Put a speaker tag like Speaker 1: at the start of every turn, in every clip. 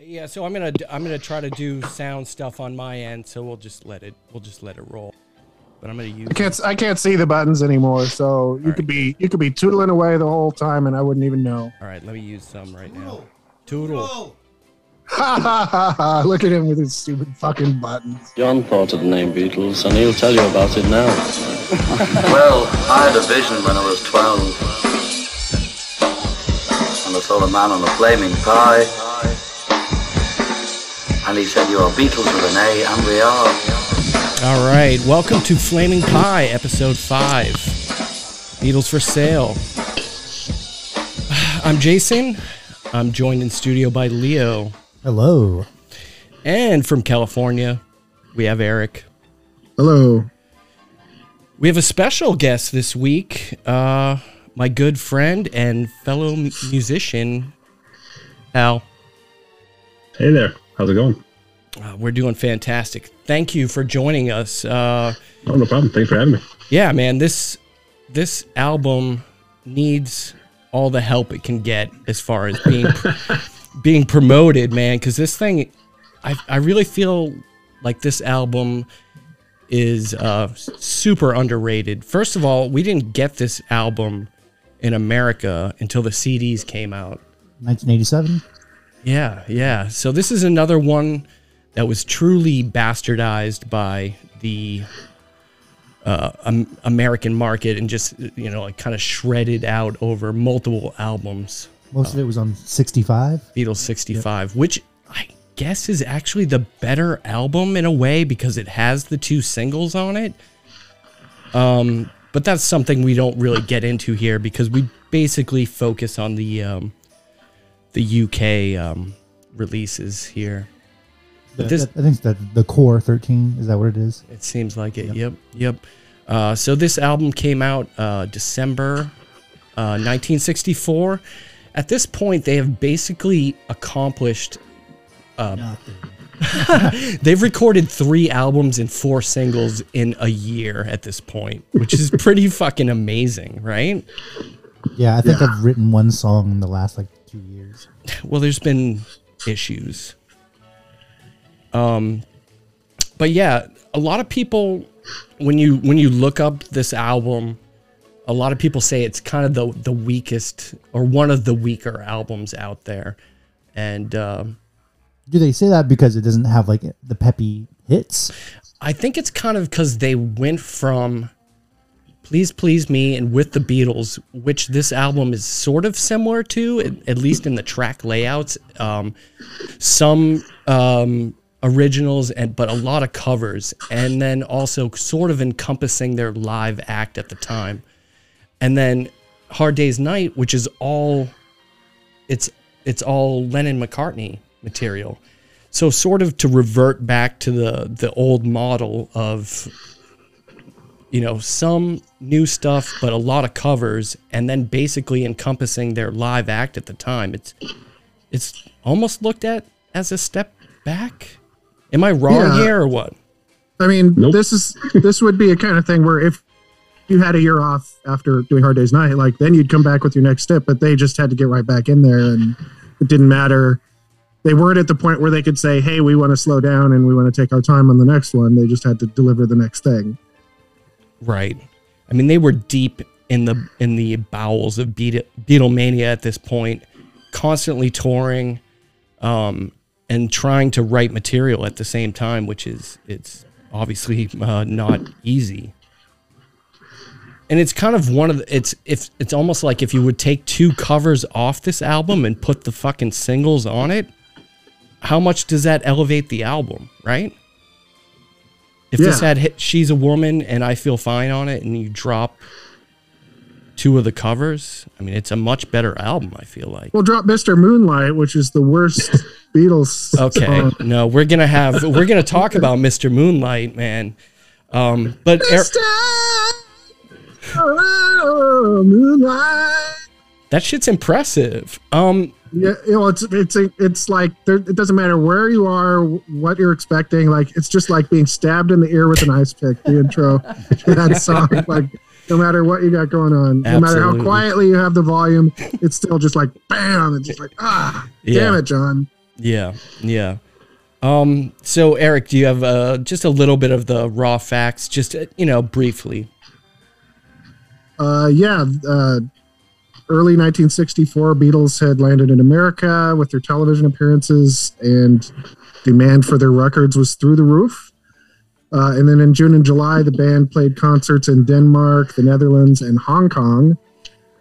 Speaker 1: Yeah, so I'm gonna I'm gonna try to do sound stuff on my end, so we'll just let it we'll just let it roll. But I'm gonna use
Speaker 2: I can't I can't see the buttons anymore, so you
Speaker 1: All
Speaker 2: could be you could be tootling away the whole time and I wouldn't even know.
Speaker 1: All right, let me use some right now. Tootle.
Speaker 2: Ha ha ha ha! Look at him with his stupid fucking buttons.
Speaker 3: John thought of the name Beatles, and he'll tell you about it now.
Speaker 4: Well, I had a vision when I was 12. And I saw a man on a flaming pie. And he said, You are Beatles with an A, and we are.
Speaker 1: All right, welcome to Flaming Pie, episode five. Beatles for sale. I'm Jason. I'm joined in studio by Leo,
Speaker 5: Hello.
Speaker 1: and from California, we have Eric.
Speaker 2: Hello.
Speaker 1: We have a special guest this week. Uh, my good friend and fellow musician, Al.
Speaker 6: Hey there. How's it going?
Speaker 1: Uh, we're doing fantastic. Thank you for joining us. Uh,
Speaker 6: Oh, no problem. Thanks for having me.
Speaker 1: yeah, man, this this album needs all the help it can get as far as being being promoted, man. Because this thing, I I really feel like this album is uh, super underrated. First of all, we didn't get this album in America until the CDs came out.
Speaker 5: 1987.
Speaker 1: Yeah, yeah. So this is another one that was truly bastardized by the uh, um, American market and just you know like kind of shredded out over multiple albums.
Speaker 5: Most of it was on 65.
Speaker 1: Beatles 65, which I guess is actually the better album in a way because it has the two singles on it. Um, but that's something we don't really get into here because we basically focus on the um, the UK um, releases here. But this
Speaker 5: I think that the core 13 is that what it is?
Speaker 1: it seems like it. Yep, yep. Uh, so this album came out uh, December uh, 1964. At this point, they have basically accomplished. Uh, they've recorded three albums and four singles in a year at this point, which is pretty fucking amazing, right?
Speaker 5: Yeah, I think I've written one song in the last like two years.
Speaker 1: Well there's been issues um but yeah a lot of people when you when you look up this album a lot of people say it's kind of the the weakest or one of the weaker albums out there and um
Speaker 5: Do they say that because it doesn't have like the peppy hits?
Speaker 1: I think it's kind of because they went from Please Please Me and With the Beatles, which this album is sort of similar to, at, at least in the track layouts. Um, some um, originals, and but a lot of covers, and then also sort of encompassing their live act at the time. And then Hard Day's Night, which is all it's it's all Lennon McCartney material. So sort of to revert back to the the old model of you know some new stuff but a lot of covers and then basically encompassing their live act at the time. It's it's almost looked at as a step back. Am I wrong
Speaker 2: Yeah.
Speaker 1: here or what?
Speaker 2: I mean,
Speaker 6: Nope.
Speaker 2: this is this would be a kind of thing where if you had a year off after doing Hard Day's Night, like then you'd come back with your next step, but they just had to get right back in there and it didn't matter. They weren't at the point where they could say, "Hey, we want to slow down and we want to take our time on the next one." They just had to deliver the next thing.
Speaker 1: Right. I mean, they were deep in the in the bowels of Beat- Beatlemania at this point, constantly touring, um, and trying to write material at the same time, which is it's obviously uh, not easy. And it's kind of one of the, it's if it's almost like if you would take two covers off this album and put the fucking singles on it, how much does that elevate the album, right? If this had hit She's a Woman and I Feel Fine on it and you drop two of the covers, I mean, it's a much better album, I feel like.
Speaker 2: We'll drop Mr. Moonlight, which is the worst Beatles.
Speaker 1: Okay.
Speaker 2: song.
Speaker 1: No, we're going to have, we're going to talk about Mr. Moonlight, man. Um, but Er-
Speaker 2: Moonlight.
Speaker 1: that shit's impressive. Um,
Speaker 2: Yeah, you know, it's it's it's like there, it doesn't matter where you are, what you're expecting. Like it's just like being stabbed in the ear with an ice pick. The intro to that song, like no matter what you got going on, no matter how quietly you have the volume, it's still just like bam. It's just like ah,
Speaker 1: Yeah.
Speaker 2: damn it, John.
Speaker 1: Yeah, yeah. Um, so Eric, do you have uh, just a little bit of the raw facts, just uh, you know, briefly?
Speaker 2: Uh, yeah. Uh, early 1964, Beatles had landed in America with their television appearances, and demand for their records was through the roof. Uh, and then in June and July, the band played concerts in Denmark, the Netherlands, and Hong Kong.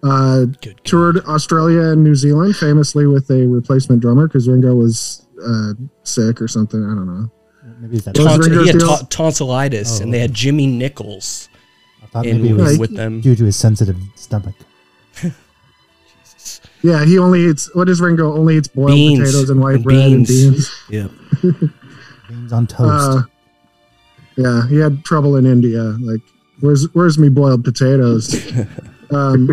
Speaker 2: Uh, toured Australia and New Zealand, famously with a replacement drummer because Ringo was uh, sick or something. I don't know.
Speaker 5: Maybe that.
Speaker 2: Those
Speaker 1: Tons- he had
Speaker 2: deals?
Speaker 1: ta- tonsillitis,
Speaker 5: Oh,
Speaker 1: and they had Jimmy Nichols
Speaker 5: I thought
Speaker 1: in
Speaker 5: maybe it was
Speaker 1: with them.
Speaker 5: due to his sensitive stomach.
Speaker 2: Yeah, he only eats. What does Ringo only eats? Boiled
Speaker 1: Beans.
Speaker 2: potatoes and white
Speaker 1: And
Speaker 2: bread and
Speaker 1: beans.
Speaker 2: beans.
Speaker 1: Yeah.
Speaker 5: Beans on toast.
Speaker 2: Uh, yeah, he had trouble in India. Like, where's where's me boiled potatoes? um,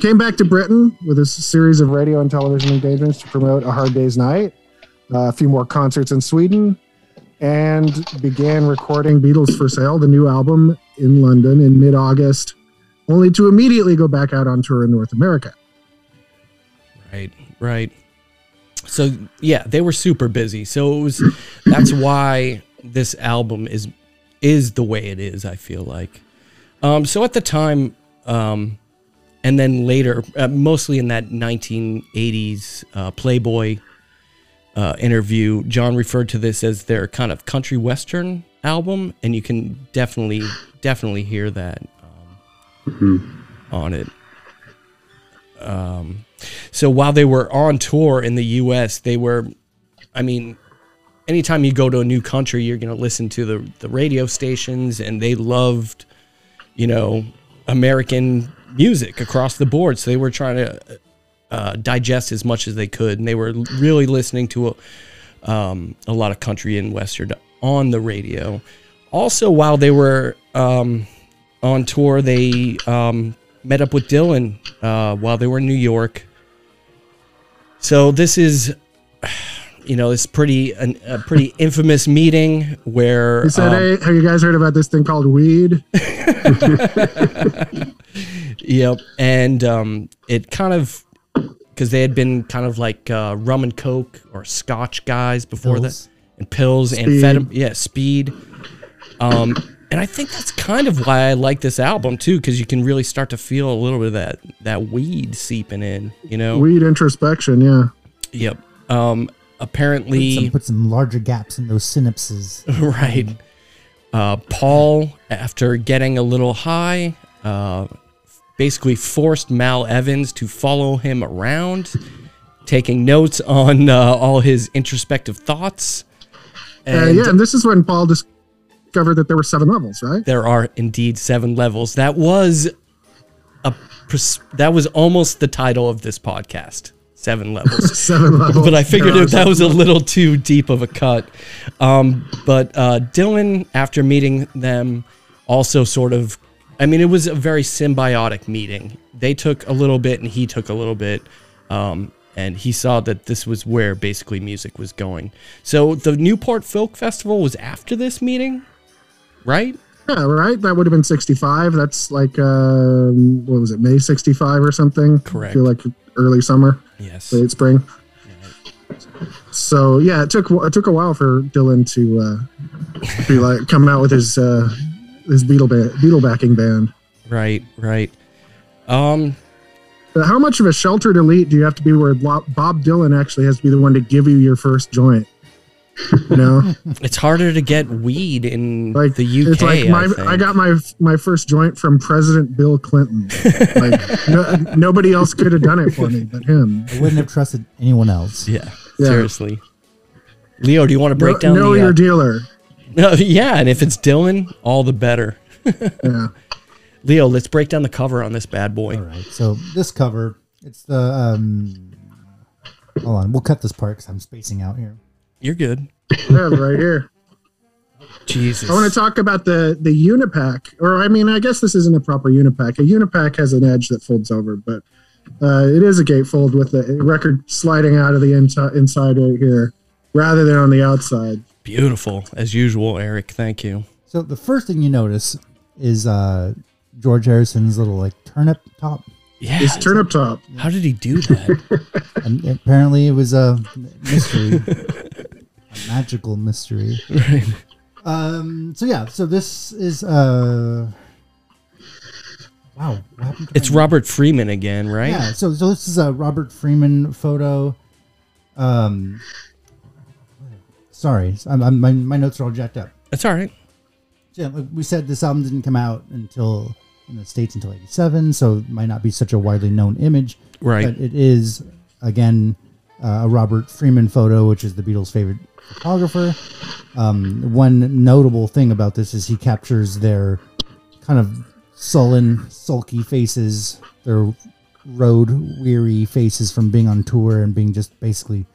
Speaker 2: came back to Britain with a series of radio and television engagements to promote A Hard Day's Night, uh, a few more concerts in Sweden, and began recording Beatles for Sale, the new album, in London in mid-August, only to immediately go back out on tour in North America.
Speaker 1: Right, right. So yeah, they were super busy. So it was that's why this album is is the way it is, I feel like. Um so at the time um and then later uh, mostly in that 1980s uh, Playboy uh, interview, John referred to this as their kind of country western album and you can definitely definitely hear that um, on it. Um, so while they were on tour in the U.S., they were, I mean, anytime you go to a new country, you're going to listen to the the radio stations, and they loved, you know, American music across the board. So they were trying to uh, digest as much as they could, and they were really listening to a, um, a lot of country and western on the radio. Also, while they were um, on tour, they um, met up with Dylan uh, while they were in New York. So this is, you know, it's pretty an, a pretty infamous meeting where
Speaker 2: He said,
Speaker 1: um,
Speaker 2: "Hey, have you guys heard about this thing called weed?"
Speaker 1: Yep, and um, it kind of because they had been kind of like uh, rum and coke or Scotch guys before
Speaker 5: Pills.
Speaker 1: that, and pills,
Speaker 2: Speed.
Speaker 1: amphetamine, yeah, speed. Um, and I think that's kind of why I like this album too, because you can really start to feel a little bit of that that weed seeping in. You know.
Speaker 2: Weed introspection, yeah.
Speaker 1: Yep. Um,
Speaker 5: Put
Speaker 1: apparently,
Speaker 5: some, put some larger gaps in those synapses.
Speaker 1: right. Uh, Paul, after getting a little high, uh, basically forced Mal Evans to follow him around, taking notes on uh, all his introspective thoughts.
Speaker 2: Uh,
Speaker 1: And
Speaker 2: yeah, and this is when Paul discovered that there were seven levels, right?
Speaker 1: there are indeed seven levels. That was a pres- that was almost the title of this podcast. Seven levels.
Speaker 2: Seven levels.
Speaker 1: but I figured it, that was a little too deep of a cut. Um, but uh, Dylan, after meeting them, also sort of, I mean, it was a very symbiotic meeting. They took a little bit and he took a little bit. Um, and he saw that this was where basically music was going. So the Newport Folk Festival was after this meeting, right?
Speaker 2: Yeah, right. That would have been sixty-five. That's like um, what was it, May sixty-five or something?
Speaker 1: Correct.
Speaker 2: I feel like early summer,
Speaker 1: Yes.
Speaker 2: late spring. So yeah, it took it took a while for Dylan to uh, be like come out with his uh, his Beatle band, Beatle backing band.
Speaker 1: Right, right. Um,
Speaker 2: But how much of a sheltered elite do you have to be where Bob Dylan actually has to be the one to give you your first joint? You know,
Speaker 1: it's harder to get weed in
Speaker 2: like
Speaker 1: the UK.
Speaker 2: It's like my
Speaker 1: I,
Speaker 2: I, got my my first joint from President Bill Clinton. Like no, nobody else could have done it for me but him.
Speaker 5: I wouldn't have trusted anyone else.
Speaker 1: Yeah,
Speaker 2: Yeah.
Speaker 1: seriously. Leo, do you want to break
Speaker 2: Know,
Speaker 1: down
Speaker 2: know
Speaker 1: the?
Speaker 2: your
Speaker 1: uh,
Speaker 2: dealer.
Speaker 1: no, yeah, and if it's Dylan, all the better.
Speaker 2: Yeah.
Speaker 1: Leo, let's break down the cover on this bad boy.
Speaker 5: All right. So this cover, it's the um. Hold on, we'll cut this part because I'm spacing out here.
Speaker 1: You're good.
Speaker 2: Yeah, right here.
Speaker 1: Jesus.
Speaker 2: I want to talk about the the Unipack, or I mean, I guess this isn't a proper Unipack. A Unipack has an edge that folds over, but uh, it is a gatefold with the record sliding out of the inside inside right here, rather than on the outside.
Speaker 1: Beautiful as usual, Eric. Thank you.
Speaker 5: So the first thing you notice is uh George Harrison's little like turnip top.
Speaker 1: Yeah.
Speaker 2: His turnip top.
Speaker 1: How did he do that?
Speaker 5: And apparently, it was a mystery, a magical mystery.
Speaker 1: right.
Speaker 5: Um. So yeah. So this is uh. Wow. What happened to
Speaker 1: It's Robert Freeman again, right?
Speaker 5: Yeah. So so this is a Robert Freeman photo. Um. Sorry, I'm, I'm, my my notes are all jacked up.
Speaker 1: That's all right.
Speaker 5: Yeah, like we said this album didn't come out until in the states until '87, so it might not be such a widely known image.
Speaker 1: Right.
Speaker 5: But it is again uh, a Robert Freeman photo, which is the Beatles' favorite photographer. Um, one notable thing about this is he captures their kind of sullen, sulky faces, their road weary faces from being on tour and being just basically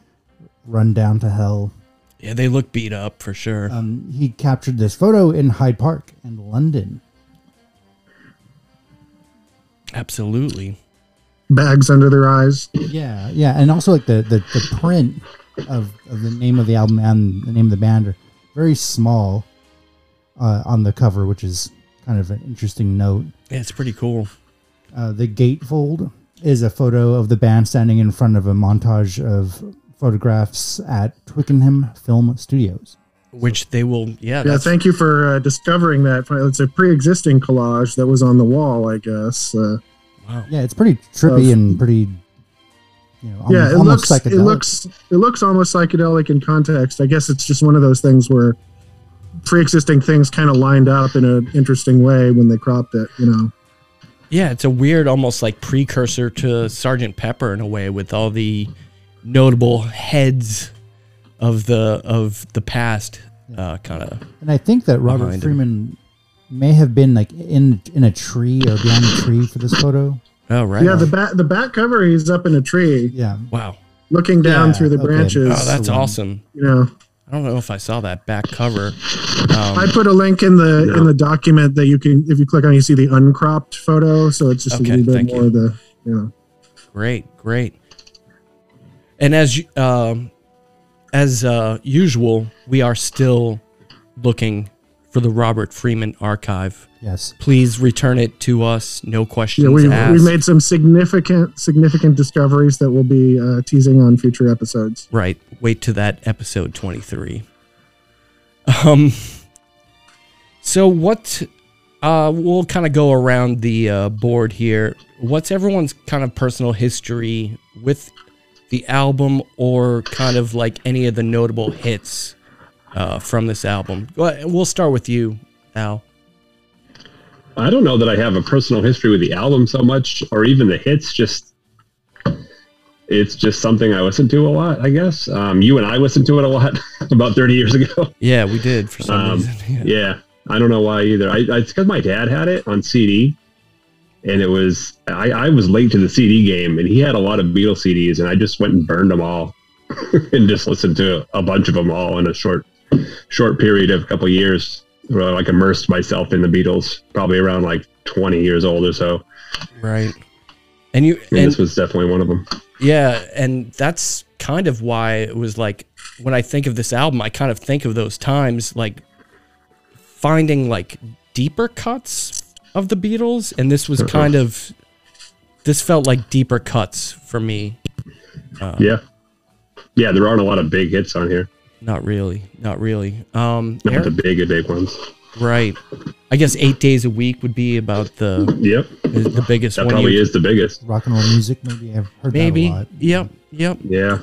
Speaker 5: run down to hell.
Speaker 1: Yeah, they look beat up for sure.
Speaker 5: Um, he captured this photo in Hyde Park in London.
Speaker 1: Absolutely.
Speaker 2: Bags under their eyes.
Speaker 5: Yeah, yeah, and also like the the, the print of, of the name of the album and the name of the band are very small uh, on the cover, which is kind of an interesting note.
Speaker 1: Yeah, it's pretty cool.
Speaker 5: Uh, the gatefold is a photo of the band standing in front of a montage of photographs at Twickenham Film Studios.
Speaker 1: Which they will, yeah.
Speaker 2: Yeah, thank you for uh, discovering that. It's a pre-existing collage that was on the wall, I guess. Uh,
Speaker 1: wow.
Speaker 5: Yeah, it's pretty trippy
Speaker 2: Of-
Speaker 5: and pretty, you know, almost,
Speaker 2: yeah, it
Speaker 5: almost
Speaker 2: looks it
Speaker 5: psychedelic.
Speaker 2: looks it looks almost psychedelic in context. I guess it's just one of those things where pre-existing things kind of lined up in an interesting way when they cropped it. You know.
Speaker 1: Yeah, it's a weird, almost like precursor to Sergeant Pepper in a way, with all the notable heads of the of the past, uh, kind of.
Speaker 5: And I think that Robert
Speaker 1: behind him.
Speaker 5: Freeman may have been like in in a tree or behind a tree for this photo.
Speaker 1: Oh right.
Speaker 2: Yeah, the back the back cover he's up in a tree,
Speaker 5: Yeah.
Speaker 1: wow.
Speaker 2: looking down
Speaker 5: Yeah,
Speaker 2: through the
Speaker 5: okay.
Speaker 2: branches.
Speaker 1: Oh, that's
Speaker 5: the one.
Speaker 1: awesome.
Speaker 2: you know.
Speaker 1: I don't know if I saw that back cover.
Speaker 2: I
Speaker 1: Um,
Speaker 2: put a link in the
Speaker 6: No.
Speaker 2: in the document that you can if you click on you see the uncropped photo, so it's just
Speaker 1: Okay,
Speaker 2: a little bit more
Speaker 1: you.
Speaker 2: of the you know.
Speaker 1: great, great. And as you- um, as uh, usual, we are still looking for the Robert Freeman archive.
Speaker 5: Yes.
Speaker 1: Please return it to us. No questions
Speaker 2: Yeah, we
Speaker 1: asked.
Speaker 2: we made some significant significant discoveries that we'll be uh, teasing on future episodes.
Speaker 1: Right. Wait to that episode 23. Um so what uh we'll kind of go around the uh, board here. What's everyone's kind of personal history with the album or kind of like any of the notable hits uh, from this album? Well, We'll start with you, Al.
Speaker 6: I don't know that I have a personal history with the album so much, or even the hits. Just it's just something I listen to a lot. I guess um, you and I listened to it a lot about thirty years ago.
Speaker 1: Yeah, we did for some
Speaker 6: Um,
Speaker 1: reason. Yeah.
Speaker 6: yeah, I don't know why either. I, I it's because my dad had it on CD, and it was I, I was late to the CD game, and he had a lot of Beatles CDs, and I just went and burned them all, and just listened to a bunch of them all in a short short period of a couple years. Where I like immersed myself in the Beatles, probably around like twenty years old or so.
Speaker 1: Right. And you
Speaker 6: And,
Speaker 1: and
Speaker 6: this was definitely one of them.
Speaker 1: Yeah, and that's kind of why it was like when I think of this album, I kind of think of those times like finding like deeper cuts of the Beatles, and this was uh-huh. kind of this felt like deeper cuts for me.
Speaker 6: Yeah, yeah. There aren't a lot of big hits on here.
Speaker 1: Not really, not really. Um,
Speaker 6: Not
Speaker 1: Eric-
Speaker 6: the big, big ones.
Speaker 1: right. I guess eight days a week would be about the
Speaker 6: Yep,
Speaker 1: is the biggest
Speaker 6: that
Speaker 1: one.
Speaker 6: probably is the biggest.
Speaker 5: Rock and roll music, maybe I've heard
Speaker 1: Maybe.
Speaker 5: that a lot.
Speaker 1: Yep. Yep.
Speaker 6: Yeah.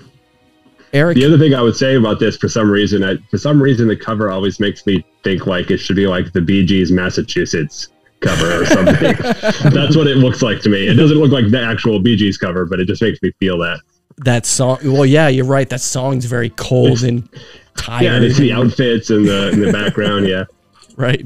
Speaker 1: Eric.
Speaker 6: The other thing I would say about this, for some reason, I, for some reason, the cover always makes me think like it should be like the Bee Gees Massachusetts cover or something. That's what it looks like to me. It doesn't look like the actual Bee Gees cover, but it just makes me feel that.
Speaker 1: That song. Well, yeah, you're right. That song's very cold and tired.
Speaker 6: Yeah, and it's the outfits in the in the background. Yeah.
Speaker 1: right.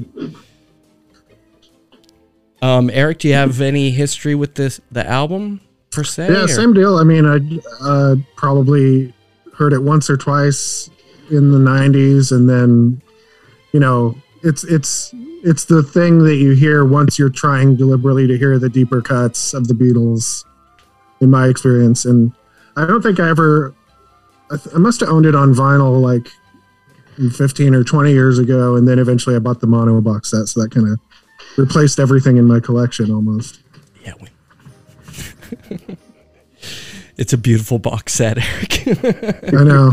Speaker 1: Um, Eric, do you have any history with this the album per se?
Speaker 2: Yeah,
Speaker 1: or-
Speaker 2: same deal. I mean, I uh, probably heard it once or twice in the '90s, and then, you know, it's it's it's the thing that you hear once you're trying deliberately to hear the deeper cuts of the Beatles, in my experience. And I don't think I ever, I, th- I must have owned it on vinyl like 15 or 20 years ago, and then eventually I bought the mono box set, so that kind of replaced everything in my collection almost.
Speaker 1: Yeah, we, it's a beautiful box set, Eric.
Speaker 2: I know.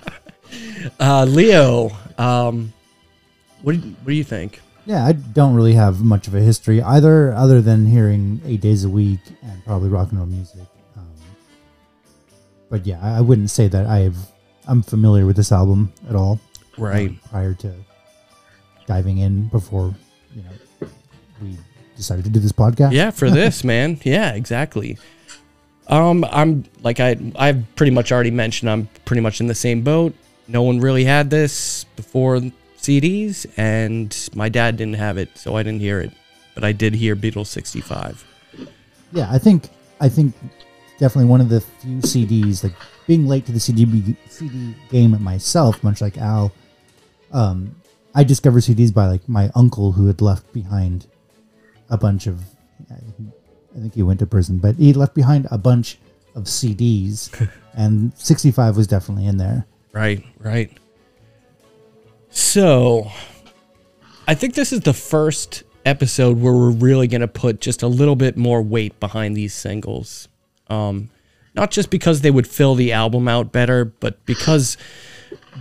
Speaker 1: uh, Leo, um, what do, what do you think?
Speaker 5: Yeah, I don't really have much of a history either, other than hearing eight days a week and probably rock and roll music. But yeah, I I wouldn't say that I've I'm familiar with this album at all.
Speaker 1: Right.
Speaker 5: um, prior to diving in before you know we decided to do this podcast.
Speaker 1: Yeah, for this, man. Yeah, exactly. Um, I'm like I I've pretty much already mentioned I'm pretty much in the same boat. No one really had this before CDs, and my dad didn't have it, so I didn't hear it. But I did hear Beatles '65.
Speaker 5: yeah. I think I think definitely one of the few CDs like being late to the CD CD game myself, much like Al. Um, I discovered CDs by like my uncle who had left behind a bunch of. I think he went to prison, but he left behind a bunch of CDs, and 65 was definitely in there.
Speaker 1: Right, right. So, I think this is the first episode where we're really going to put just a little bit more weight behind these singles. Um, not just because they would fill the album out better, but because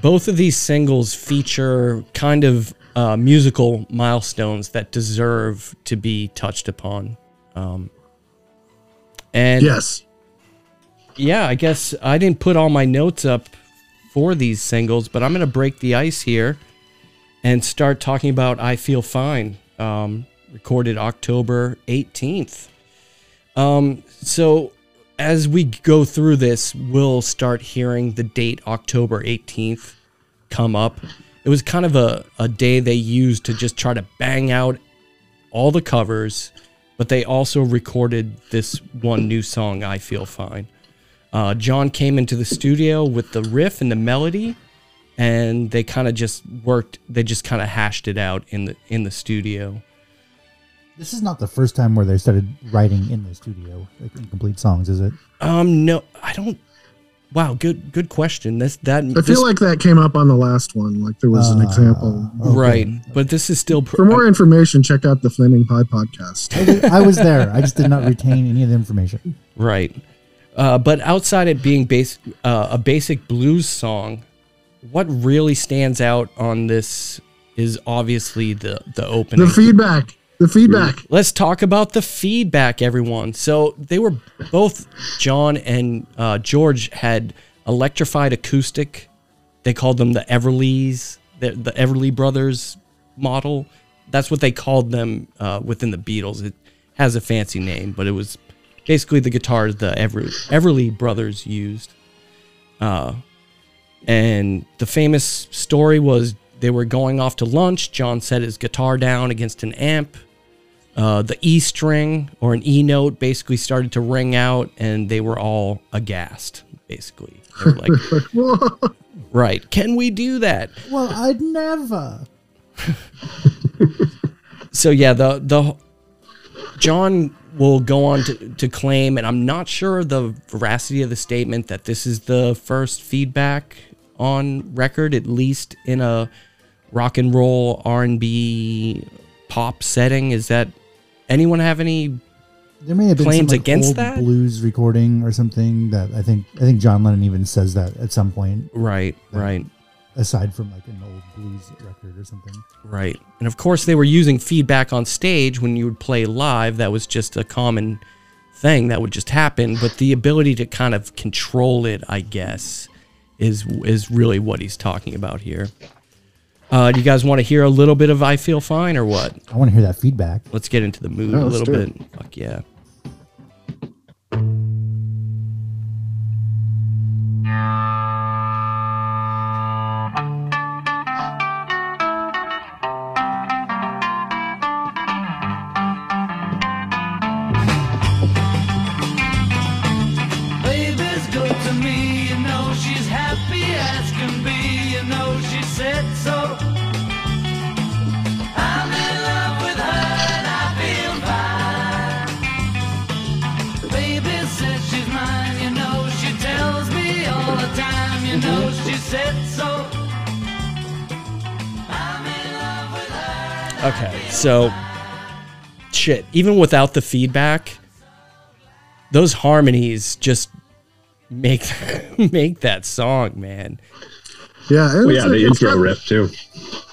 Speaker 1: both of these singles feature kind of uh, musical milestones that deserve to be touched upon. Um, and
Speaker 2: Yes.
Speaker 1: yeah, I guess I didn't put all my notes up for these singles, but I'm going to break the ice here and start talking about I Feel Fine, um, recorded October 18th. Um, so as we go through this, we'll start hearing the date October 18th come up. It was kind of a, a day they used to just try to bang out all the covers, but they also recorded this one new song, I Feel Fine. Uh, John came into the studio with the riff and the melody, and they kind of just worked. They just kind of hashed it out in the in the studio.
Speaker 5: This is not the first time where they started writing in the studio, like incomplete songs, is it?
Speaker 1: Um, no, I don't. Wow, good good question. This that
Speaker 2: I
Speaker 1: this,
Speaker 2: feel like that came up on the last one. Like there was an
Speaker 5: Uh,
Speaker 2: example.
Speaker 5: okay.
Speaker 1: right, but this is still pr-
Speaker 2: For more information, check out the Flaming Pie podcast.
Speaker 5: I was, I was there. I just did not retain any of the information.
Speaker 1: Right. Uh, but outside it being base, uh, a basic blues song, what really stands out on this is obviously the the opening.
Speaker 2: The feedback. The feedback.
Speaker 1: Let's talk about the feedback, everyone. So they were both John and uh, George had electrified acoustic. They called them the Everlys, the, the Everly Brothers model. That's what they called them uh, within the Beatles. It has a fancy name, but it was basically the guitars the Ever, Everly Brothers used. Uh, and the famous story was they were going off to lunch. John set his guitar down against an amp. Uh, the E string or an E note basically started to ring out, and they were all aghast. Basically, they were like, "Right? Can we do that?"
Speaker 5: Well, I'd never.
Speaker 1: So yeah, the the John will go on to, to claim, and I'm not sure the veracity of the statement that this is the first feedback on record, at least in a rock and roll R and B pop setting. Is that anyone have any?
Speaker 5: There may have been
Speaker 1: Claims
Speaker 5: some, like,
Speaker 1: against
Speaker 5: old
Speaker 1: that?
Speaker 5: blues recording or something that I think I think John Lennon even says that at some point.
Speaker 1: Right, right,
Speaker 5: Aside from like an old blues record or something.
Speaker 1: right. And of course, they were using feedback on stage when you would play live. That was just a common thing that would just happen. But the ability to kind of control it, I guess, is is really what he's talking about here. Uh, do you guys want to hear a little bit of "I Feel Fine" or what?
Speaker 5: I want to hear that feedback.
Speaker 1: Let's get into the mood
Speaker 2: Yeah,
Speaker 1: a
Speaker 2: let's
Speaker 1: little
Speaker 2: do
Speaker 1: bit. Fuck yeah. Okay, so shit. Even without the feedback, those harmonies just make make that song, man.
Speaker 2: Yeah,
Speaker 6: Well, yeah, the intro
Speaker 2: got-
Speaker 6: riff too.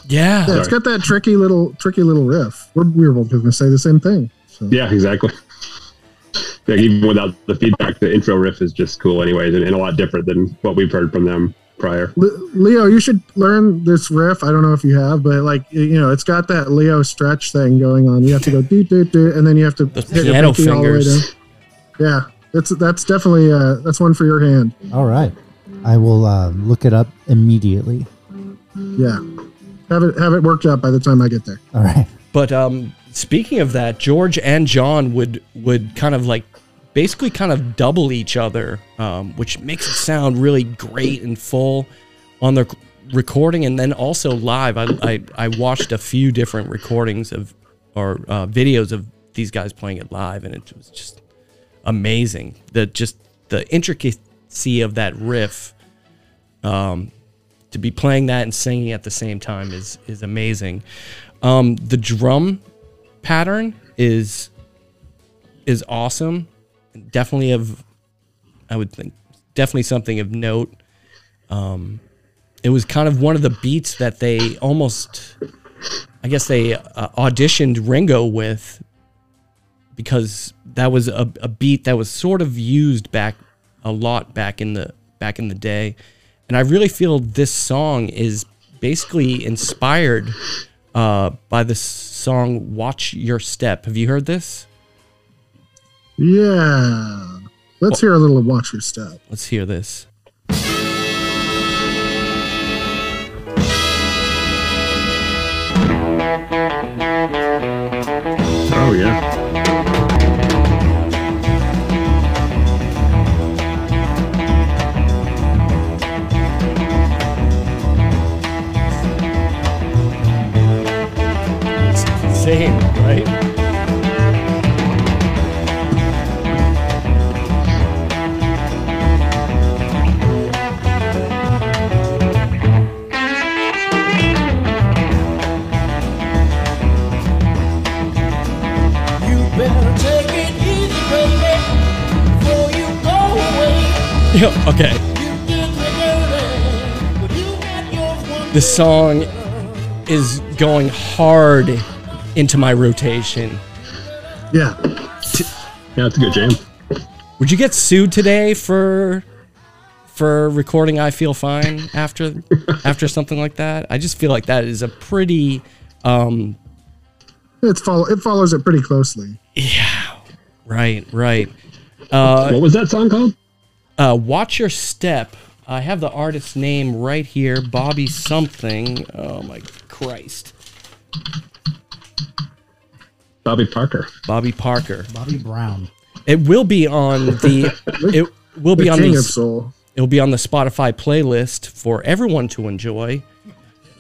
Speaker 1: Yeah.
Speaker 2: Yeah, it's got that tricky little tricky little riff. We're, we were both going to say the same thing. So.
Speaker 6: Yeah, exactly. Like even without the feedback, the intro riff is just cool, anyways, and, and a lot different than what we've heard from them prior.
Speaker 2: Le- Leo, you should learn this riff. I don't know if you have, but like you know, it's got that Leo stretch thing going on. You have to go do do do, and then you have to
Speaker 1: Those
Speaker 2: hit
Speaker 1: piano
Speaker 2: pinky all the way
Speaker 1: fingers.
Speaker 2: down. Yeah, that's that's definitely uh, that's one for your hand.
Speaker 5: All right. I will uh, look it up immediately.
Speaker 2: Yeah, have it have it worked out by the time I get there.
Speaker 5: All right.
Speaker 1: But um, speaking of that, George and John would would kind of like basically kind of double each other, um, which makes it sound really great and full on the recording, and then also live. I I, I watched a few different recordings of or uh, videos of these guys playing it live, and it was just amazing. The just the intricacy of that riff. Um, to be playing that and singing at the same time is is amazing. Um, the drum pattern is is awesome. Definitely of I would think definitely something of note. Um, it was kind of one of the beats that they almost I guess they uh, auditioned Ringo with because that was a, a beat that was sort of used back a lot back in the back in the day. And i really feel this song is basically inspired uh, by the song watch your step. Have you heard this
Speaker 2: Yeah, let's hear a little of Watch Your Step.
Speaker 1: let's hear this
Speaker 6: Oh yeah.
Speaker 1: same right
Speaker 7: one
Speaker 1: The song is going hard into my rotation
Speaker 2: Yeah,
Speaker 6: Yeah, it's a good jam.
Speaker 1: Would you get sued today for for recording I feel fine after after something like that? I just feel like that is a pretty um
Speaker 2: it's follow it follows it pretty closely. Yeah.
Speaker 1: Right, right. Uh
Speaker 6: what was that song called?
Speaker 1: Uh watch your step. I have the artist's name right here, Bobby something. Oh my Christ.
Speaker 6: Bobby Parker.
Speaker 1: Bobby Parker.
Speaker 5: Bobby Brown.
Speaker 1: It will be on the it will be
Speaker 2: The
Speaker 1: on
Speaker 2: King
Speaker 1: the
Speaker 2: of Soul.
Speaker 1: It'll be on the Spotify playlist for everyone to enjoy.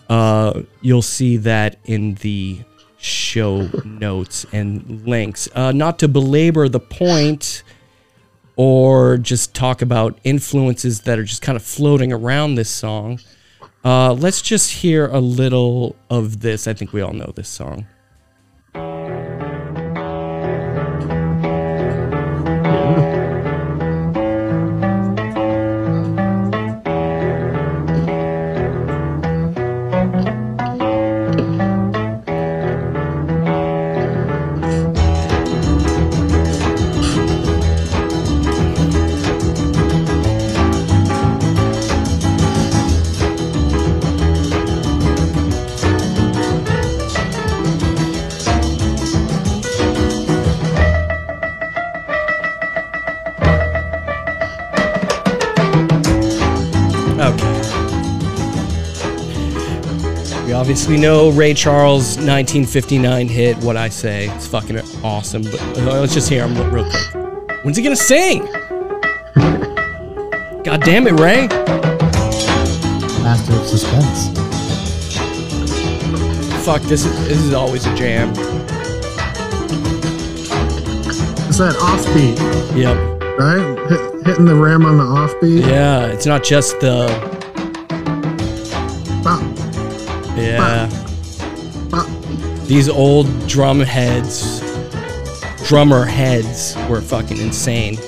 Speaker 1: Uh, you'll see that in the show notes and links. Uh, not to belabor the point or just talk about influences that are just kind of floating around this song. Uh, let's just hear a little of this. I think we all know this song. Obviously know Ray Charles' 1959 hit, What'd I Say. It's fucking awesome. But uh, let's just hear him real quick. When's he gonna sing? God damn it, Ray.
Speaker 5: Master of suspense.
Speaker 1: Fuck, this is, this is always a jam.
Speaker 2: It's that offbeat,
Speaker 1: Yep.
Speaker 2: right? Hit, hitting the rim on the offbeat.
Speaker 1: Yeah, it's not just the. These old drum heads drummer heads were fucking insane.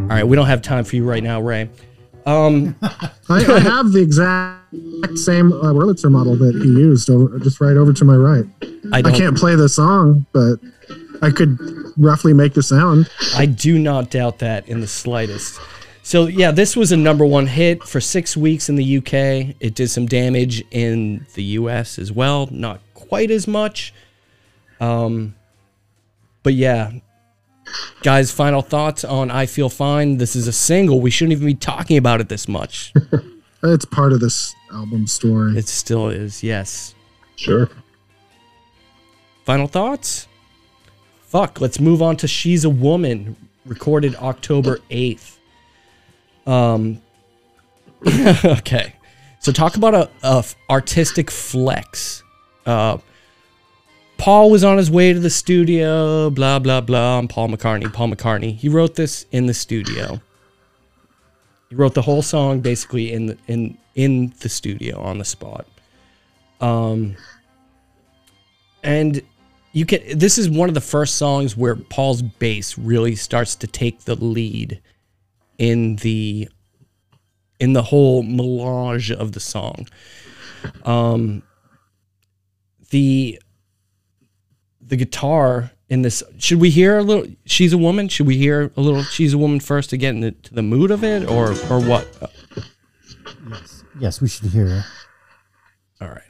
Speaker 1: All right, we don't have time for you right now, Ray. Um,
Speaker 2: I, I have the exact same uh, Wurlitzer model that he used, over, just right over to my right.
Speaker 1: I
Speaker 2: I can't play the song, but I could roughly make the sound.
Speaker 1: I do not doubt that in the slightest. So yeah, this was a number one hit for six weeks in the UK. It did some damage in the US as well, not quite as much. Um, but yeah, guys, final thoughts on "I Feel Fine." This is a single. We shouldn't even be talking about it this much.
Speaker 2: It's part of this album story.
Speaker 1: It still is. Yes.
Speaker 6: Sure.
Speaker 1: Final thoughts? Fuck, let's move on to She's a Woman, recorded October 8th. Um okay. So talk about a, a artistic flex. Uh Paul was on his way to the studio, blah blah blah. I'm Paul McCartney. Paul McCartney. He wrote this in the studio. He wrote the whole song basically in the, in in the studio on the spot. Um and you can this is one of the first songs where Paul's bass really starts to take the lead in the in the whole melange of the song. Um the the guitar in this should we hear a little she's a woman should we hear a little she's a woman first to get into the mood of it or or what
Speaker 5: Yes, yes we should hear it.
Speaker 1: all right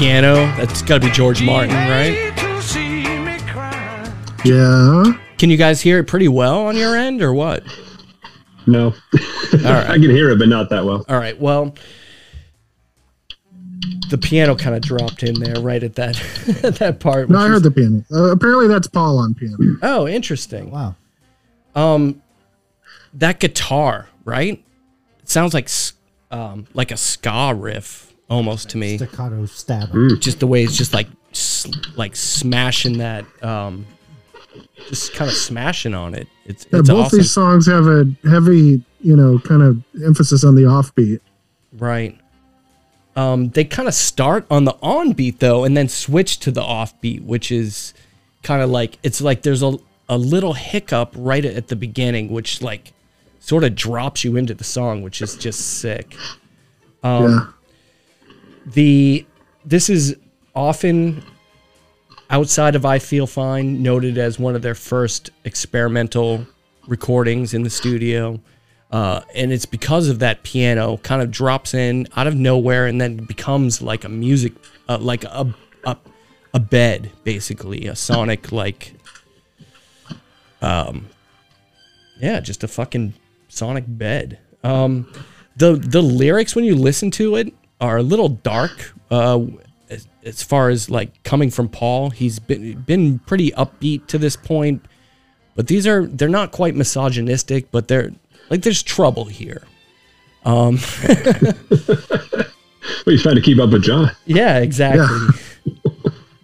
Speaker 1: piano that's got to be George Martin right
Speaker 7: Made to see me cry.
Speaker 2: Yeah.
Speaker 1: can you guys hear it pretty well on your end or what
Speaker 6: No.
Speaker 1: right.
Speaker 6: I can hear it, but not that well.
Speaker 1: All right. Well, the piano kind of dropped in there right at that that part.
Speaker 2: No,
Speaker 1: which
Speaker 2: I
Speaker 1: is-
Speaker 2: heard the piano. Uh, apparently, that's Paul on piano.
Speaker 1: Oh, interesting.
Speaker 5: Wow.
Speaker 1: Um, that guitar, right? It sounds like s- um like a ska riff almost to me.
Speaker 5: Staccato stab.
Speaker 1: Just the way it's just like like smashing that um, just kind of smashing on it. It's
Speaker 2: Yeah,
Speaker 1: it's
Speaker 2: both
Speaker 1: awesome.
Speaker 2: these songs have a heavy, you know, kind of emphasis on the offbeat.
Speaker 1: Right. Um, they kind of start on the on beat though, and then switch to the offbeat, which is kind of like it's like there's a a little hiccup right at the beginning, which like sort of drops you into the song, which is just sick. Um,
Speaker 2: yeah.
Speaker 1: The this is often outside of I Feel Fine noted as one of their first experimental recordings in the studio. Uh, and it's because of that piano kind of drops in out of nowhere and then becomes like a music, uh, like a, a a bed basically, a sonic like, um, yeah, just a fucking sonic bed. Um, the the lyrics when you listen to it are a little dark. Uh, as, as far as like coming from Paul, he's been been pretty upbeat to this point, but these are they're not quite misogynistic, but they're like there's trouble here. Um,
Speaker 6: Well, he's trying to keep up with John.
Speaker 1: yeah, exactly.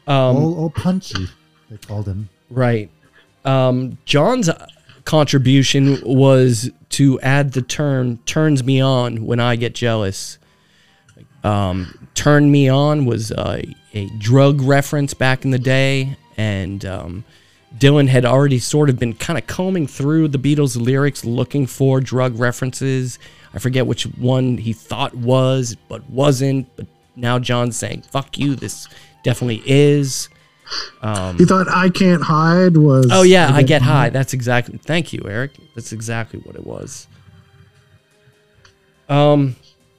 Speaker 1: Um,
Speaker 5: all, all punchy, they called him.
Speaker 1: Right. Um, John's contribution was to add the term "turns me on" when I get jealous. Um, "Turn me on" was uh, a drug reference back in the day, and um, Dylan had already sort of been kind of combing through the Beatles lyrics, looking for drug references. I forget which one he thought was, but wasn't. But now John's saying, "Fuck you! This definitely is."
Speaker 2: You thought I Can't Hide was.
Speaker 1: Oh yeah, I get high. That's exactly. Thank you, Eric. That's exactly what it was. Um,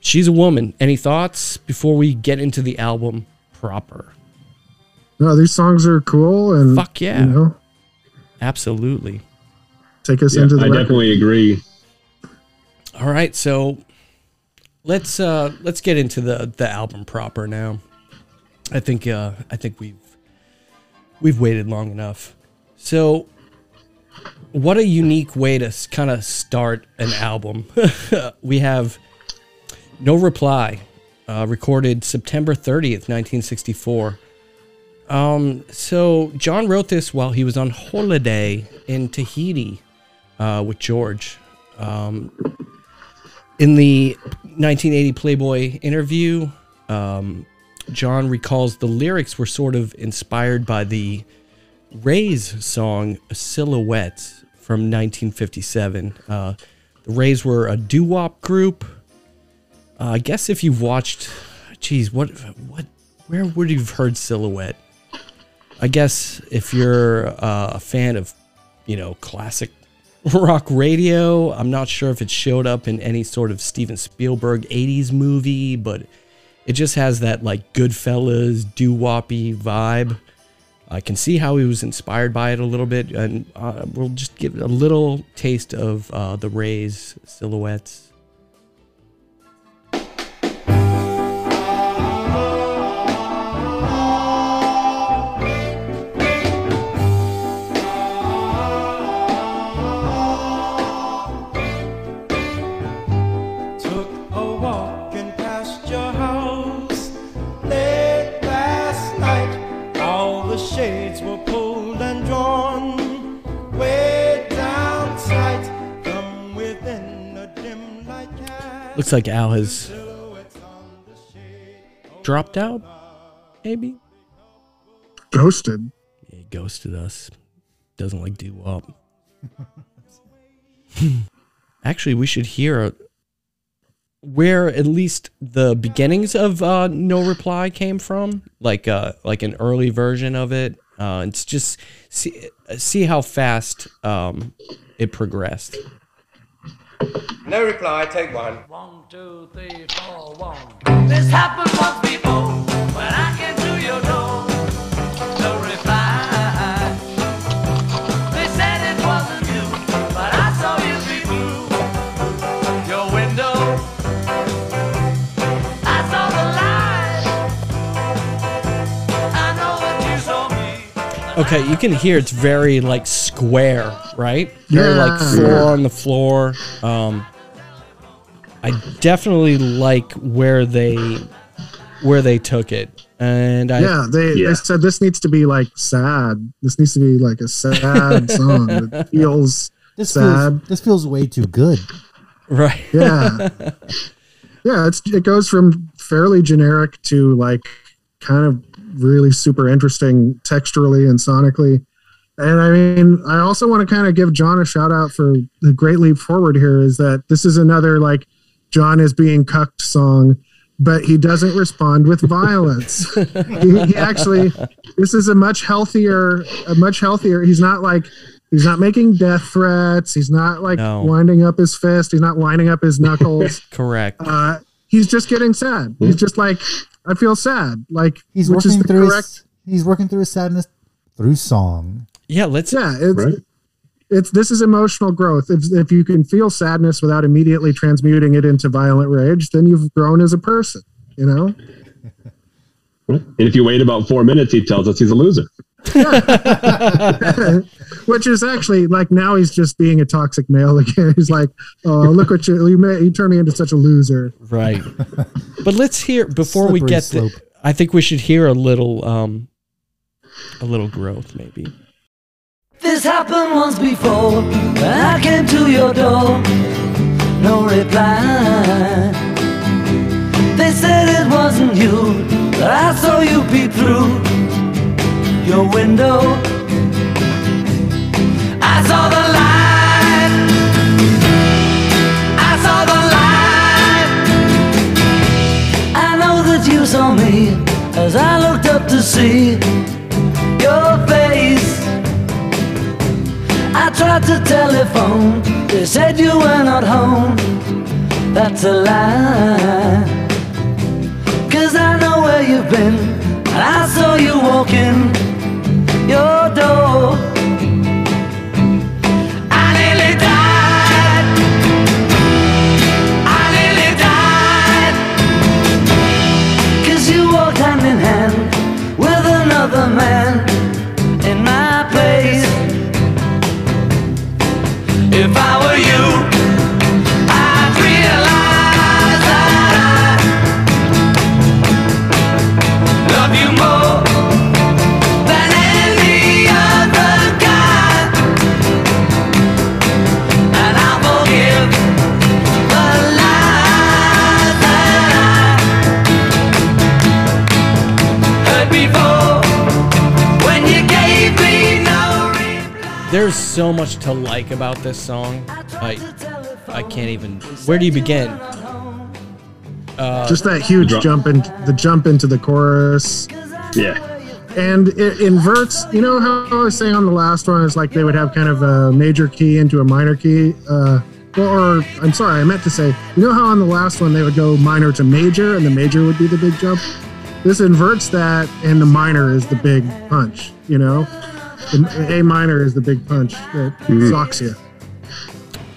Speaker 1: she's a woman. Any thoughts before we get into the album proper?
Speaker 2: No, these songs are cool and
Speaker 1: Fuck yeah.
Speaker 2: you know,
Speaker 1: Absolutely.
Speaker 2: take us
Speaker 6: Yeah,
Speaker 2: into the
Speaker 6: I
Speaker 2: record.
Speaker 6: definitely agree.
Speaker 1: All right, so let's uh let's get into the the album proper now. I think uh I think we've we've waited long enough. So what a unique way to kind of start an album. we have No Reply, uh, recorded September 30th, 1964. Um, so John wrote this while he was on holiday in Tahiti uh, with George. Um, in the 1980 Playboy interview, um, John recalls the lyrics were sort of inspired by the Rays song Silhouette from 1957. Uh, the Rays were a doo wop group. Uh, I guess if you've watched, geez, what, what, where would you've heard Silhouette? I guess if you're uh, a fan of, you know, classic rock radio, I'm not sure if it showed up in any sort of Steven Spielberg 80s movie, but it just has that like Goodfellas, doo woppy vibe. I can see how he was inspired by it a little bit, and uh, we'll just give a little taste of uh, the Rays silhouettes. Looks like Al has
Speaker 8: silhouettes on the shade.
Speaker 1: dropped out, maybe.
Speaker 2: Ghosted.
Speaker 1: He ghosted us. Doesn't like do wop. Actually, we should hear where at least the beginnings of uh, No Reply came from, like uh, like an early version of it. Uh, it's just see see how fast um, it progressed.
Speaker 9: No reply, take one.
Speaker 8: One, two, three, four, one. This happened once before when I came to your door. No reply. They said it wasn't you, but I saw you peek through your window. I saw the light. I know that you saw me.
Speaker 1: Okay, you can hear it's very like square, right? Very like
Speaker 2: Yeah.
Speaker 1: floor on the floor. Um, I definitely like where they where they took it, and I
Speaker 2: yeah, they,
Speaker 6: Yeah.
Speaker 2: they said this needs to be like sad. This needs to be like a sad song. It feels
Speaker 5: This
Speaker 2: sad.
Speaker 5: feels this feels way too good.
Speaker 1: right.
Speaker 2: yeah yeah it's it goes from fairly generic to like kind of really super interesting texturally and sonically and i mean i also want to kind of give john a shout out for the great leap forward here is that this is another like john is being cucked song but he doesn't respond with violence he, he actually this is a much healthier a much healthier he's not like he's not making death threats he's not like
Speaker 1: No.
Speaker 2: winding up his fist he's not lining up his knuckles
Speaker 1: Correct.
Speaker 2: uh, he's just getting sad. He's just like, I feel sad. Like
Speaker 5: He's
Speaker 2: which is
Speaker 5: working
Speaker 2: the
Speaker 5: through
Speaker 2: correct.
Speaker 5: his, he's working through his sadness through song.
Speaker 1: Yeah, let's.
Speaker 2: Yeah, it's
Speaker 6: Right.
Speaker 2: It's this is emotional growth. If if you can feel sadness without immediately transmuting it into violent rage, then you've grown as a person. You know.
Speaker 6: And if you wait about four minutes, he tells us he's a loser.
Speaker 2: Which is actually like now he's just being a toxic male again. He's like, oh look what you you, made, you turned me into such a loser.
Speaker 1: Right. but let's hear before we
Speaker 5: Slippery
Speaker 1: get the. I think we should hear a little um a little growth maybe.
Speaker 8: This happened once before when I came to your door. No reply. They said it wasn't you, but I saw you peep through your window. I saw the light. I saw the light. I know that you saw me as I looked up to see your. I tried to telephone, they said you were not home. that's a lie. Cause I know where you've been, and I saw you walking your door.
Speaker 1: So much to like about this song. I I can't even. Where do you begin? Uh,
Speaker 2: Just that huge
Speaker 6: Drum-
Speaker 2: jump in the jump into the chorus.
Speaker 6: Yeah.
Speaker 2: and it inverts. You know how I was saying on the last one, it's like they would have kind of a major key into a minor key. Uh, or I'm sorry, I meant to say, you know how on the last one they would go minor to major, and the major would be the big jump. This inverts that, and the minor is the big punch. You know, the A minor is the big punch that socks you.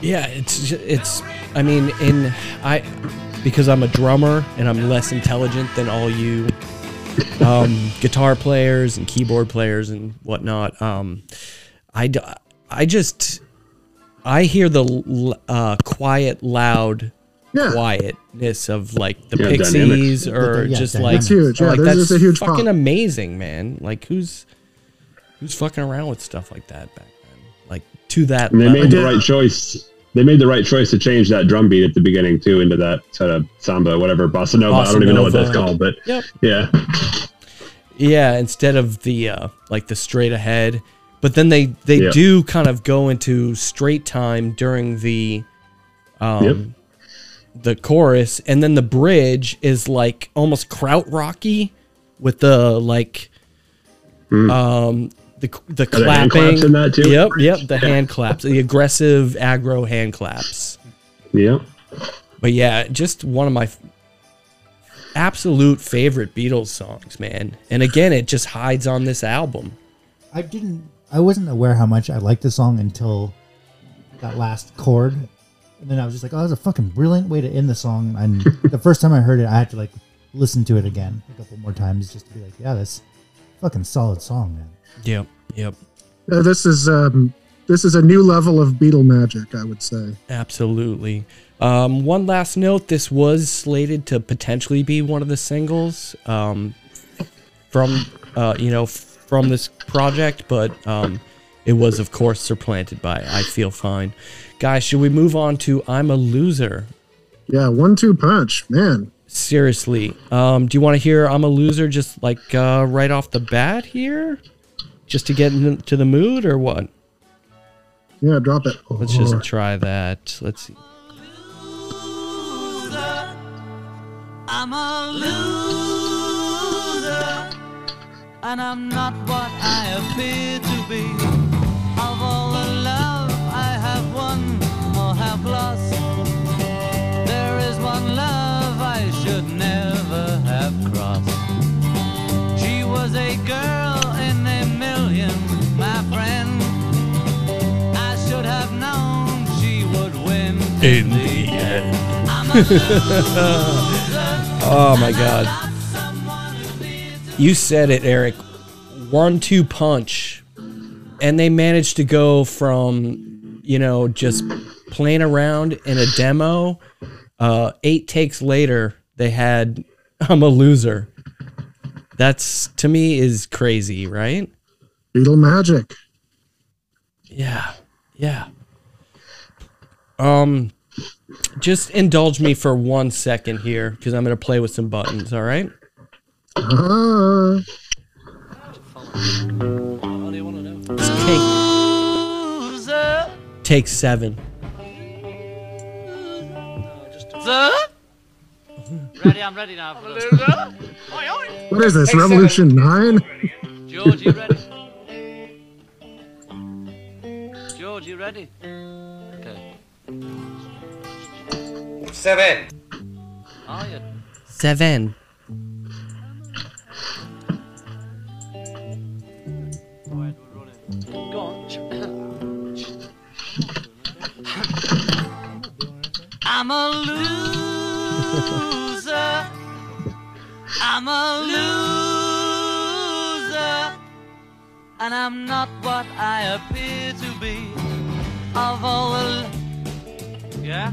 Speaker 1: Yeah, it's it's. I mean, in I because I'm a drummer and I'm less intelligent than all you um, guitar players and keyboard players and whatnot. Um, I d- I just I hear the uh, quiet, loud.
Speaker 2: Yeah.
Speaker 1: Quietness of like the
Speaker 6: Yeah,
Speaker 1: Pixies,
Speaker 6: dynamics.
Speaker 1: or
Speaker 5: Yeah,
Speaker 1: just
Speaker 5: dynamics.
Speaker 1: like
Speaker 2: It's huge. Yeah,
Speaker 1: like that's
Speaker 2: a huge
Speaker 1: fucking
Speaker 2: pop.
Speaker 1: amazing, man. Like who's who's fucking around with stuff like that back then? Like to that
Speaker 6: And they
Speaker 1: level.
Speaker 6: made the right choice. They made the right choice to change that drum beat at the beginning too into that sort of samba, whatever bossa nova. I don't even know what that's called, but
Speaker 1: Yep.
Speaker 6: yeah,
Speaker 1: Yeah, instead of the uh, like the straight ahead, but then they they
Speaker 6: Yeah.
Speaker 1: do kind of go into straight time during the um
Speaker 6: Yep.
Speaker 1: the chorus, and then the bridge is like almost krautrocky with the like um the the.
Speaker 6: Are there hand
Speaker 1: clapping.
Speaker 6: claps in that too?
Speaker 1: Yep, yep, the hand claps, the aggressive aggro hand claps.
Speaker 6: yeah.
Speaker 1: But yeah, just one of my f- absolute favorite Beatles songs, man. And again, it just hides on this album.
Speaker 5: I didn't. I wasn't aware how much I liked the song until that last chord, and then I was just like, "Oh, that's a fucking brilliant way to end the song." And the first time I heard it, I had to like listen to it again a couple more times just to be like, "Yeah, that's a fucking solid song, man."
Speaker 1: Yep, yep,
Speaker 2: Uh, this is um, this is a new level of Beatle magic, I would say.
Speaker 1: absolutely. Um, one last note: this was slated to potentially be one of the singles um, from, uh, you know, from this project, but um, it was, of course, supplanted by "I Feel Fine." Guys, should we move on to "I'm a Loser"?
Speaker 2: Yeah, one-two punch, man.
Speaker 1: Seriously, um, do you want to hear "I'm a Loser" just like uh, right off the bat here, just to get into the mood, or what?
Speaker 2: Yeah, drop it.
Speaker 1: Let's just try that. Let's see.
Speaker 8: I'm a loser, and I'm not what I appear to be. In
Speaker 1: the end.
Speaker 8: I'm a loser.
Speaker 1: Oh my god. You said it, Eric. One two punch. And they managed to go from, you know, just playing around in a demo. Uh, eight takes later, they had I'm a loser. That's to me is crazy, right?
Speaker 2: Beatle magic.
Speaker 1: Yeah. Yeah. Um just indulge me for one second here because I'm gonna play with some buttons, all right? Just take take seven.
Speaker 8: Ready, I'm ready now.
Speaker 2: what is this? Revolution Nine?
Speaker 8: George, you ready? George, you ready?
Speaker 10: Seven.
Speaker 1: Seven.
Speaker 8: I'm a loser. I'm a loser. And I'm not what I appear to be. Of all the. Yeah?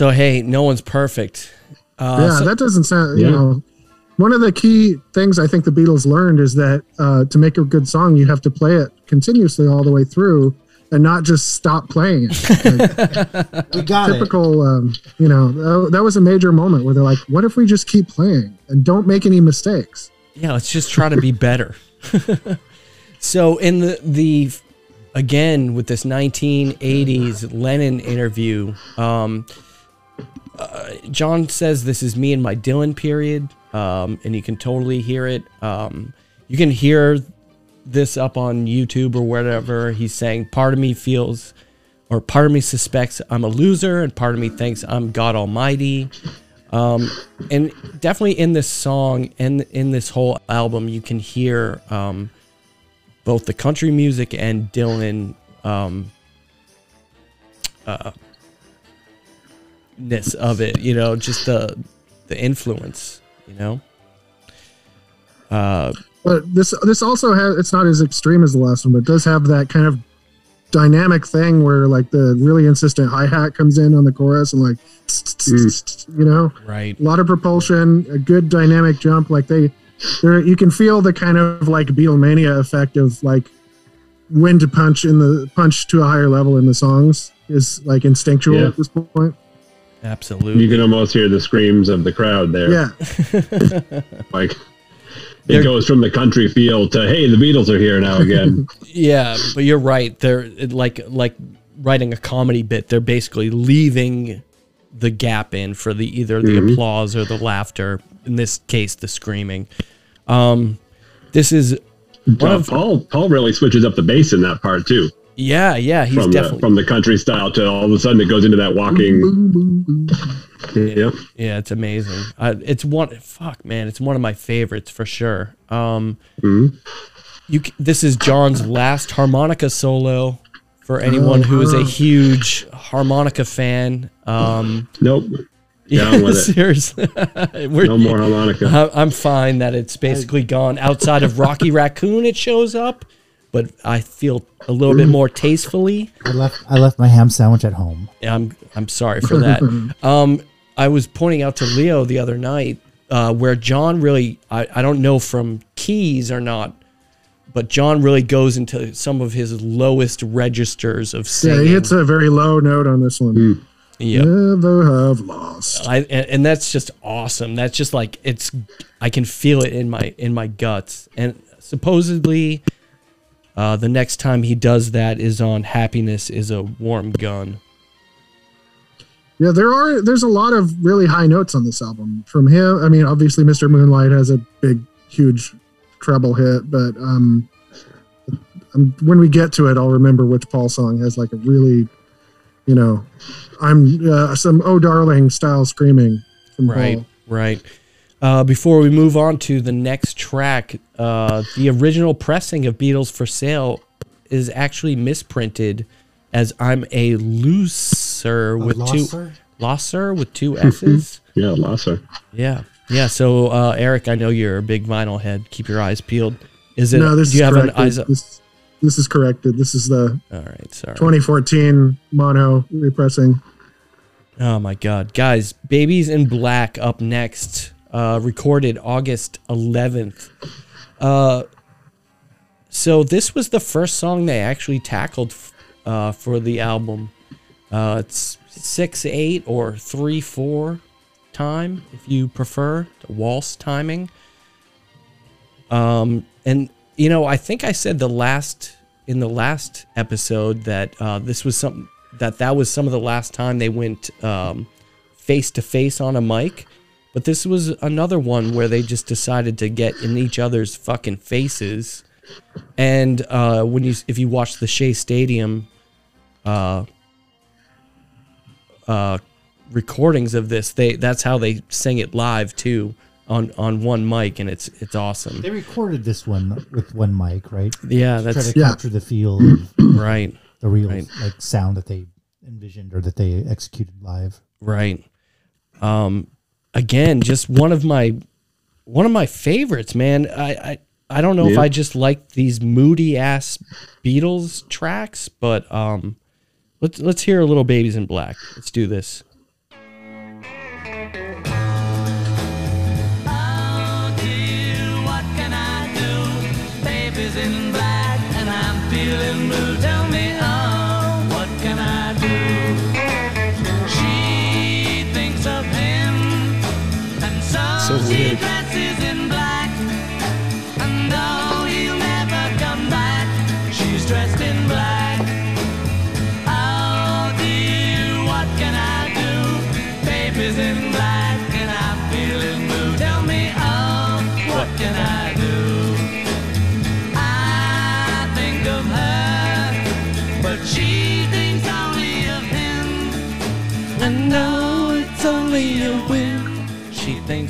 Speaker 8: Yeah.
Speaker 1: So hey, no one's perfect. Uh,
Speaker 2: yeah,
Speaker 1: so-
Speaker 2: that doesn't sound. You
Speaker 6: Yeah.
Speaker 2: know, one of the key things I think the Beatles learned is that uh, to make a good song, you have to play it continuously all the way through, and not just stop playing it. Like,
Speaker 5: We got it.
Speaker 2: typical, um, you know, that, that was a major moment where they're like, "What if we just keep playing and don't make any mistakes?"
Speaker 1: yeah, let's just try to be better. so in the the again with this 1980s Lennon interview, um, uh, John says this is me in my Dylan period, um, and you can totally hear it. Um, you can hear this up on YouTube or whatever. He's saying, "Part of me feels." Or part of me suspects I'm a loser, and part of me thinks I'm God Almighty. Um, and definitely in this song and in this whole album, you can hear um, both the country music and Dylan um, uh, ness of it. You know, just the the influence. You know. Uh,
Speaker 2: But this this also has it's not as extreme as the last one, but it does have that kind of dynamic thing where like the really insistent hi hat comes in on the chorus and like you know
Speaker 1: right.
Speaker 2: a lot of propulsion, a good dynamic jump. Like they, there you can feel the kind of like Beatlemania effect of like when to punch in the punch to a higher level in the songs is like instinctual
Speaker 6: Yeah.
Speaker 2: at this point.
Speaker 1: Absolutely.
Speaker 6: You can almost hear the screams of the crowd there.
Speaker 2: Yeah,
Speaker 6: Like it
Speaker 1: They're-
Speaker 6: goes from the country feel to hey, the Beatles are here now again.
Speaker 1: Yeah, but you're right. They're like like writing a comedy bit. They're basically leaving the gap in for the either the applause or the laughter. In this case, the screaming. Um, this is one
Speaker 6: Paul,
Speaker 1: of
Speaker 6: Paul Paul really switches up the bass in that part too.
Speaker 1: Yeah yeah. He's
Speaker 6: From the
Speaker 1: definitely
Speaker 6: from the country style to all of a sudden it goes into that walking. Yep.
Speaker 1: yeah. It's amazing. Uh, it's one fuck man. It's one of my favorites for sure. Um,
Speaker 6: Mhm.
Speaker 1: you this is John's last harmonica solo. For anyone who is a huge harmonica fan, um,
Speaker 6: Nope. Down with it.
Speaker 1: Seriously, We're-
Speaker 6: No more harmonica.
Speaker 1: I- I'm fine that it's basically gone. Outside of Rocky Raccoon, it shows up, but I feel a little bit more tastefully.
Speaker 5: I left I left my ham sandwich at home.
Speaker 1: I'm I'm sorry for that. Um, I was pointing out to Leo the other night uh, where John really I, I don't know from keys or not, but John really goes into some of his lowest registers of
Speaker 2: yeah.
Speaker 1: singing.
Speaker 2: He hits a very low note on this one.
Speaker 1: Yep.
Speaker 2: Never have lost.
Speaker 1: I and, and that's just awesome. That's just like it's I can feel it in my in my guts. And supposedly uh, the next time he does that is on Happiness is a Warm Gun.
Speaker 2: Yeah, there are. There's a lot of really high notes on this album from him. I mean, obviously, Mr. Moonlight has a big, huge treble hit, but um, um, when we get to it, I'll remember which Paul song has like a really, you know, I'm uh, some oh darling style screaming from
Speaker 1: Right,
Speaker 2: Paul.
Speaker 1: right. Uh, before we move on to the next track, uh, the original pressing of Beatles for Sale is actually misprinted as I'm a looser with two
Speaker 5: losser?
Speaker 1: losser with two S's.
Speaker 6: Yeah, Lasser.
Speaker 1: Yeah. Yeah. So, uh, Eric, I know you're a big vinyl head. Keep your eyes peeled. Is it?
Speaker 2: No, this
Speaker 1: do you
Speaker 2: is
Speaker 1: have an
Speaker 2: corrected.
Speaker 1: eyes?
Speaker 2: This, this is corrected. This is the
Speaker 1: All right. Sorry.
Speaker 2: 2014 mono repressing.
Speaker 1: Oh my God, guys! Babies in Black up next. Uh, recorded August 11th. Uh, so this was the first song they actually tackled f- uh, for the album. Uh, it's six eight or three four time if you prefer the waltz timing. Um, and you know, I think I said the last in the last episode that uh, this was something that that was some of the last time they went um, face to face on a mic. But this was another one where they just decided to get in each other's fucking faces. And uh, when you, if you watch the Shea Stadium, uh, uh, recordings of this. They that's how they sing it live too on on one mic, and it's it's awesome.
Speaker 5: They recorded this one with one mic, right?
Speaker 1: Yeah,
Speaker 5: Try
Speaker 1: that's
Speaker 5: to
Speaker 2: Yeah.
Speaker 5: capture the feel of
Speaker 1: right,
Speaker 5: the real
Speaker 1: Right.
Speaker 5: like sound that they envisioned or that they executed live.
Speaker 1: right. Um, again, just one of my one of my favorites, man. I I, I don't know if I just like these moody ass Beatles tracks, but um, let's let's hear a little Babies in Black. Let's do this.
Speaker 8: And so,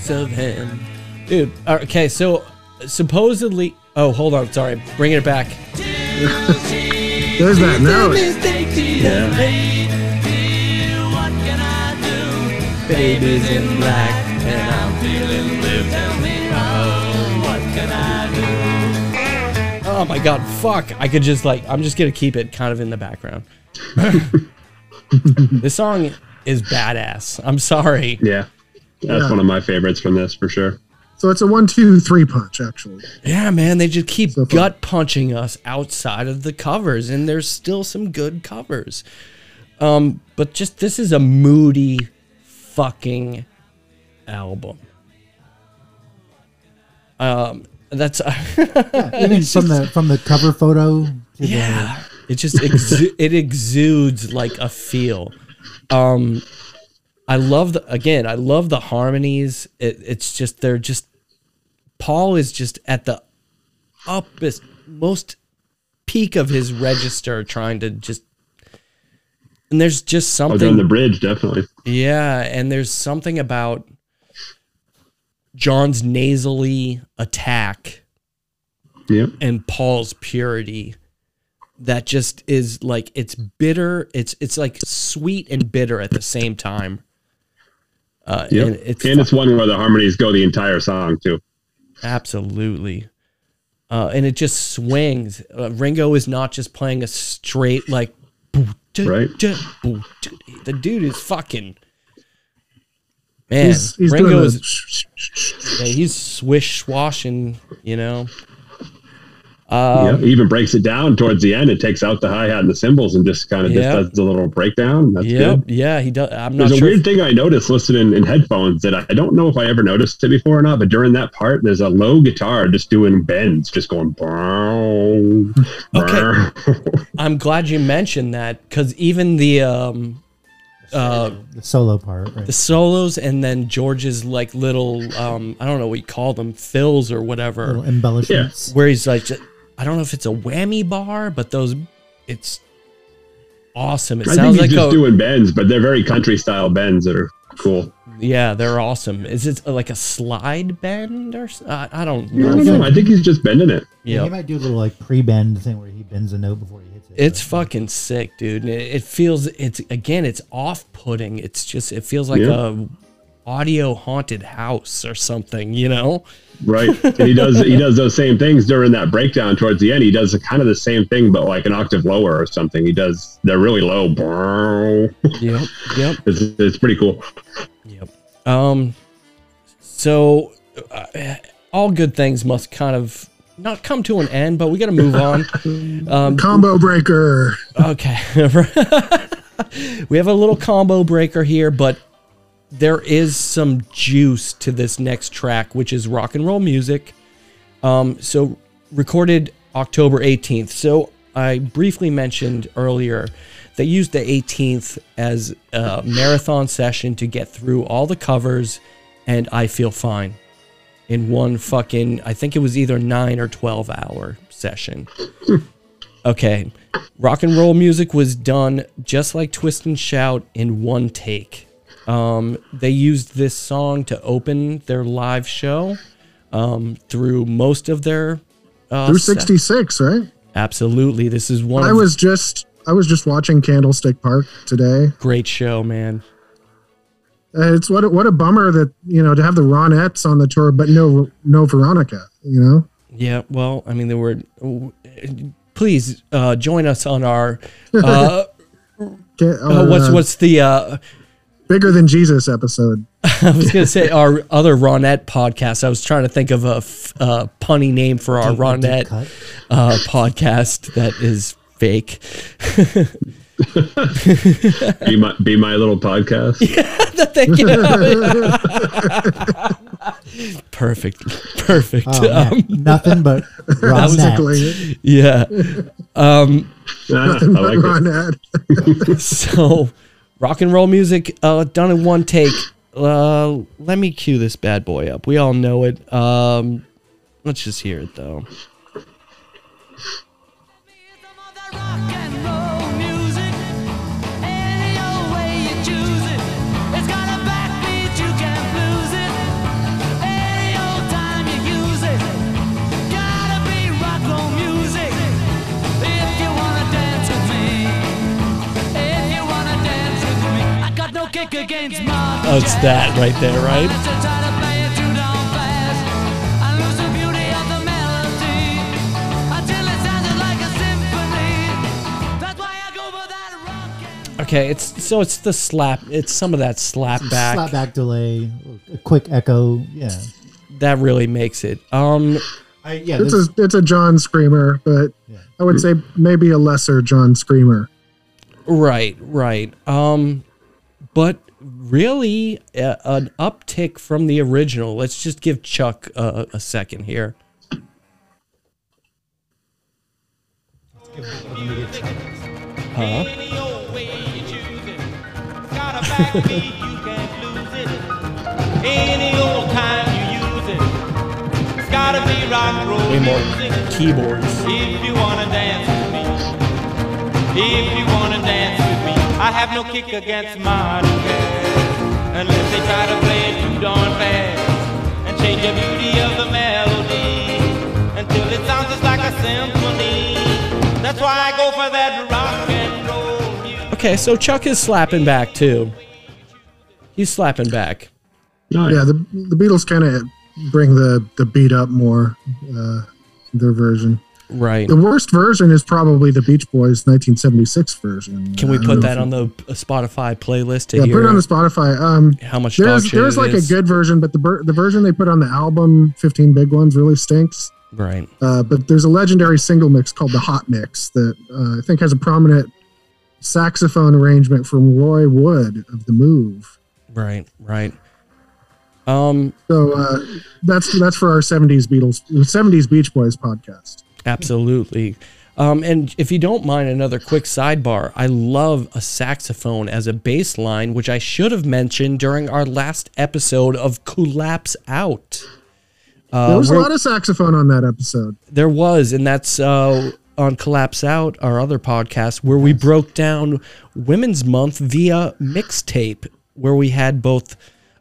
Speaker 8: thinks of him.
Speaker 1: Dude, okay, so supposedly. Oh, hold on. Sorry. Bringing it back.
Speaker 2: There's that now.
Speaker 8: What can I do?
Speaker 1: Baby's in black, and I'm
Speaker 8: Feeling blue. Tell me, oh, what can I do?
Speaker 1: Oh my god, fuck. I could just like I'm just gonna keep it kind of in the background. this song is badass. I'm sorry.
Speaker 6: Yeah. That's
Speaker 2: Yeah.
Speaker 6: one of my favorites from this for sure.
Speaker 2: So it's a one, two, three punch, actually.
Speaker 1: Yeah, man, they just keep
Speaker 2: So
Speaker 1: gut punching us outside of the covers, and there's still some good covers. Um, but just this is a moody fucking album. Um, that's
Speaker 5: Even from the from the cover photo to
Speaker 1: yeah it just exu- it exudes like a feel um i love the again i love the harmonies it, it's just they're just paul is just at the uppest most peak of his register trying to just and there's just
Speaker 6: oh, something was on the bridge, definitely.
Speaker 1: yeah, and there's something about John's nasally attack
Speaker 6: Yep.
Speaker 1: and Paul's purity that just is like it's bitter, it's it's like sweet and bitter at the same time. Uh
Speaker 6: Yep.
Speaker 1: and
Speaker 6: And
Speaker 1: it's,
Speaker 6: it's, one where the harmonies go the entire song too.
Speaker 1: absolutely uh and it just swings. Uh, Ringo is not just playing a straight like
Speaker 6: Right.
Speaker 1: The dude is fucking man.
Speaker 2: He's, he's
Speaker 1: Ringo is Yeah, he's swish swashing, you know. Um,
Speaker 6: yeah. He even breaks it down towards the end. It takes out the hi hat and the cymbals and just kind of
Speaker 1: Yeah.
Speaker 6: just does a little breakdown. That's
Speaker 1: Yep,
Speaker 6: good.
Speaker 1: yeah, he does. I'm not
Speaker 6: There's a
Speaker 1: sure.
Speaker 6: weird thing I noticed listening in headphones that I I don't know if I ever noticed it before or not, but during that part, there's a low guitar just doing bends, just going. Brown,
Speaker 1: Okay. I'm glad you mentioned that because even the um, uh,
Speaker 5: the solo part, right?
Speaker 1: the solos and then George's like little um, I don't know what you call them fills or whatever,
Speaker 5: Little embellishments.
Speaker 1: where he's like, ju- I don't know if it's a whammy bar, but those, it's awesome. It
Speaker 6: I think
Speaker 1: sounds
Speaker 6: he's
Speaker 1: like
Speaker 6: just
Speaker 1: a,
Speaker 6: doing bends, but they're very country style bends that are cool.
Speaker 1: yeah, they're awesome. Is it like a slide bend or s- I, I don't
Speaker 6: I
Speaker 1: know.
Speaker 6: don't know. I think he's just bending it.
Speaker 5: Yeah,
Speaker 1: Yeah,
Speaker 5: he might do a little like pre-bend thing where he bends a note before he hits it.
Speaker 1: It's fucking sick, dude. And It, it feels it's again, it's off-putting. It's just it feels like
Speaker 6: Yeah.
Speaker 1: a audio haunted house or something, you know?
Speaker 6: Right. And he does he does those same things during that breakdown towards the end. He does kind of the same thing, but like an octave lower or something. He does they're really low.
Speaker 1: Yep, yep,
Speaker 6: It's, it's pretty cool.
Speaker 1: yep. Um, so uh, all good things must kind of not come to an end, but we got to move on. Um,
Speaker 2: combo breaker.
Speaker 1: Okay. we have a little combo breaker here, but there is some juice to this next track, which is rock and roll music. Um, so recorded October 18th. So I briefly mentioned earlier they used the 18th as a marathon session to get through all the covers and I Feel Fine in one fucking, I think it was either nine or 12 hour session. Okay. Rock and roll music was done just like Twist and Shout in one take. Um, they used this song to open their live show um, through most of their uh,
Speaker 2: Through 66, right?
Speaker 1: Absolutely, this is one
Speaker 2: I
Speaker 1: of
Speaker 2: was just I was just watching Candlestick Park today.
Speaker 1: great show, man.
Speaker 2: Uh, it's what a, what a bummer that you know to have the Ronettes on the tour, but no no Veronica. You know,
Speaker 1: Yeah, well, I mean, there were. Please uh, join us on our. Uh, uh, what's
Speaker 2: uh,
Speaker 1: what's the?
Speaker 2: Bigger than Jesus episode?
Speaker 1: I was gonna say our other Ronette podcast. I was trying to think of a f- uh, punny name for our
Speaker 5: Deep- a deep
Speaker 1: Ronette uh, podcast that is fake.
Speaker 6: Be my be my little podcast.
Speaker 1: Yeah, Thank you. perfect, perfect.
Speaker 5: Oh.
Speaker 1: Um,
Speaker 5: Nothing but Ronette.
Speaker 1: Yeah. Um,
Speaker 6: Ah, I like it.
Speaker 2: Ronette.
Speaker 1: so, rock and roll music uh, done in one take. Uh, let me cue this bad boy up. We all know it. Um, let's just hear it though.
Speaker 8: Go for that there, right?
Speaker 1: Okay, it's so it's the slap. It's some of that slap back.
Speaker 5: Slap back delay, a quick echo. Yeah.
Speaker 1: that really makes it. Um,
Speaker 5: I, yeah.
Speaker 2: It's
Speaker 5: this-
Speaker 2: a it's a John Screamer, but
Speaker 5: Yeah.
Speaker 2: I would say maybe a lesser John Screamer.
Speaker 1: right, right. Um, but really, uh, an uptick from the original. Let's just give Chuck uh, a second here. Huh?
Speaker 7: Any old way you choose it. Got a backbeat, you can't lose it. Any old time you use it. It's gotta be rock roll
Speaker 1: Way more
Speaker 7: music.
Speaker 1: keyboards.
Speaker 7: If you wanna dance with me, if you wanna dance with me, I have no kick against modern jazz. Unless they try to play it too darn fast and change the beauty of the melody until it sounds just like a symphony. That's why I go for that rock and roll music.
Speaker 1: Okay, so Chuck is slapping back too. He's slapping back.
Speaker 6: Nice.
Speaker 2: Yeah, the the Beatles kind of bring the the beat up more. Uh, their version.
Speaker 1: Right.
Speaker 2: The worst version is probably the Beach Boys 1976 version.
Speaker 1: Can we put that on the Spotify playlist to
Speaker 2: Yeah,
Speaker 1: hear
Speaker 2: put it on the Spotify. Um,
Speaker 1: how much
Speaker 2: there's there's like
Speaker 1: is?
Speaker 2: a good version, but the the version they put on the album 15 Big Ones really stinks.
Speaker 1: right.
Speaker 2: Uh, but there's a legendary single mix called the Hot Mix that uh, I think has a prominent saxophone arrangement from Roy Wood of the Move.
Speaker 1: Right, right. Um,
Speaker 2: So uh, that's that's for our 70s Beatles 70s Beach Boys podcast.
Speaker 1: Absolutely. Um, and if you don't mind another quick sidebar, I love a saxophone as a bass line, which I should have mentioned during our last episode of Collapse Out. Uh,
Speaker 2: There was a lot of saxophone on that episode.
Speaker 1: There was, and that's uh, on Collapse Out, our other podcast, where we broke down Women's Month via mixtape, where we had both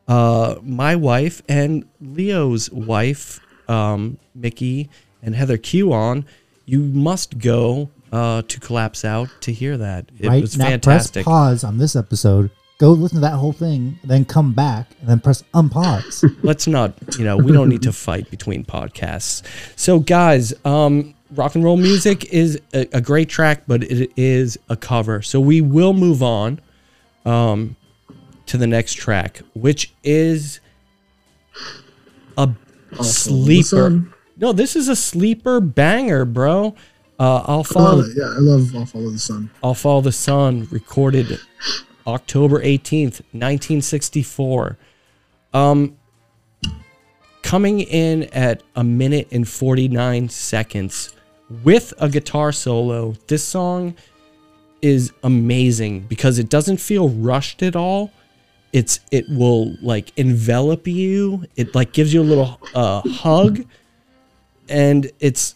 Speaker 1: uh, my wife and Leo's wife, um, Mickey and Heather Q on. You must go uh, to Collapse Out to hear that. It
Speaker 5: right
Speaker 1: was
Speaker 5: now,
Speaker 1: fantastic.
Speaker 5: press pause on this episode. Go listen to that whole thing, then come back, and then press unpause.
Speaker 1: let's not you know we don't need to fight between podcasts so guys um rock and roll music is a, a great track but it is a cover so we will move on um to the next track which is a sleeper
Speaker 2: Sun.
Speaker 1: No this is a sleeper banger bro uh i'll
Speaker 2: love
Speaker 1: follow
Speaker 2: it. Yeah, I love I'll Follow the Sun.
Speaker 1: I'll Follow the Sun, recorded October 18th, 1964. Um, coming in at a minute and 49 seconds with a guitar solo. This song is amazing because it doesn't feel rushed at all. It's it will like envelop you. It like gives you a little uh, hug and it's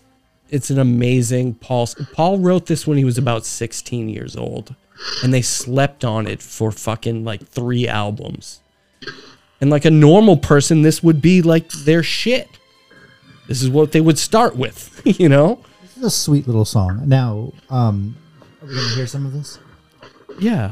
Speaker 1: it's an amazing Paul Paul wrote this when he was about 16 years old. and they slept on it for fucking like three albums. And like a normal person, this would be like their shit. This is what they would start with, you know?
Speaker 5: This is a sweet little song. Now, um, are we gonna hear some of this?
Speaker 1: Yeah.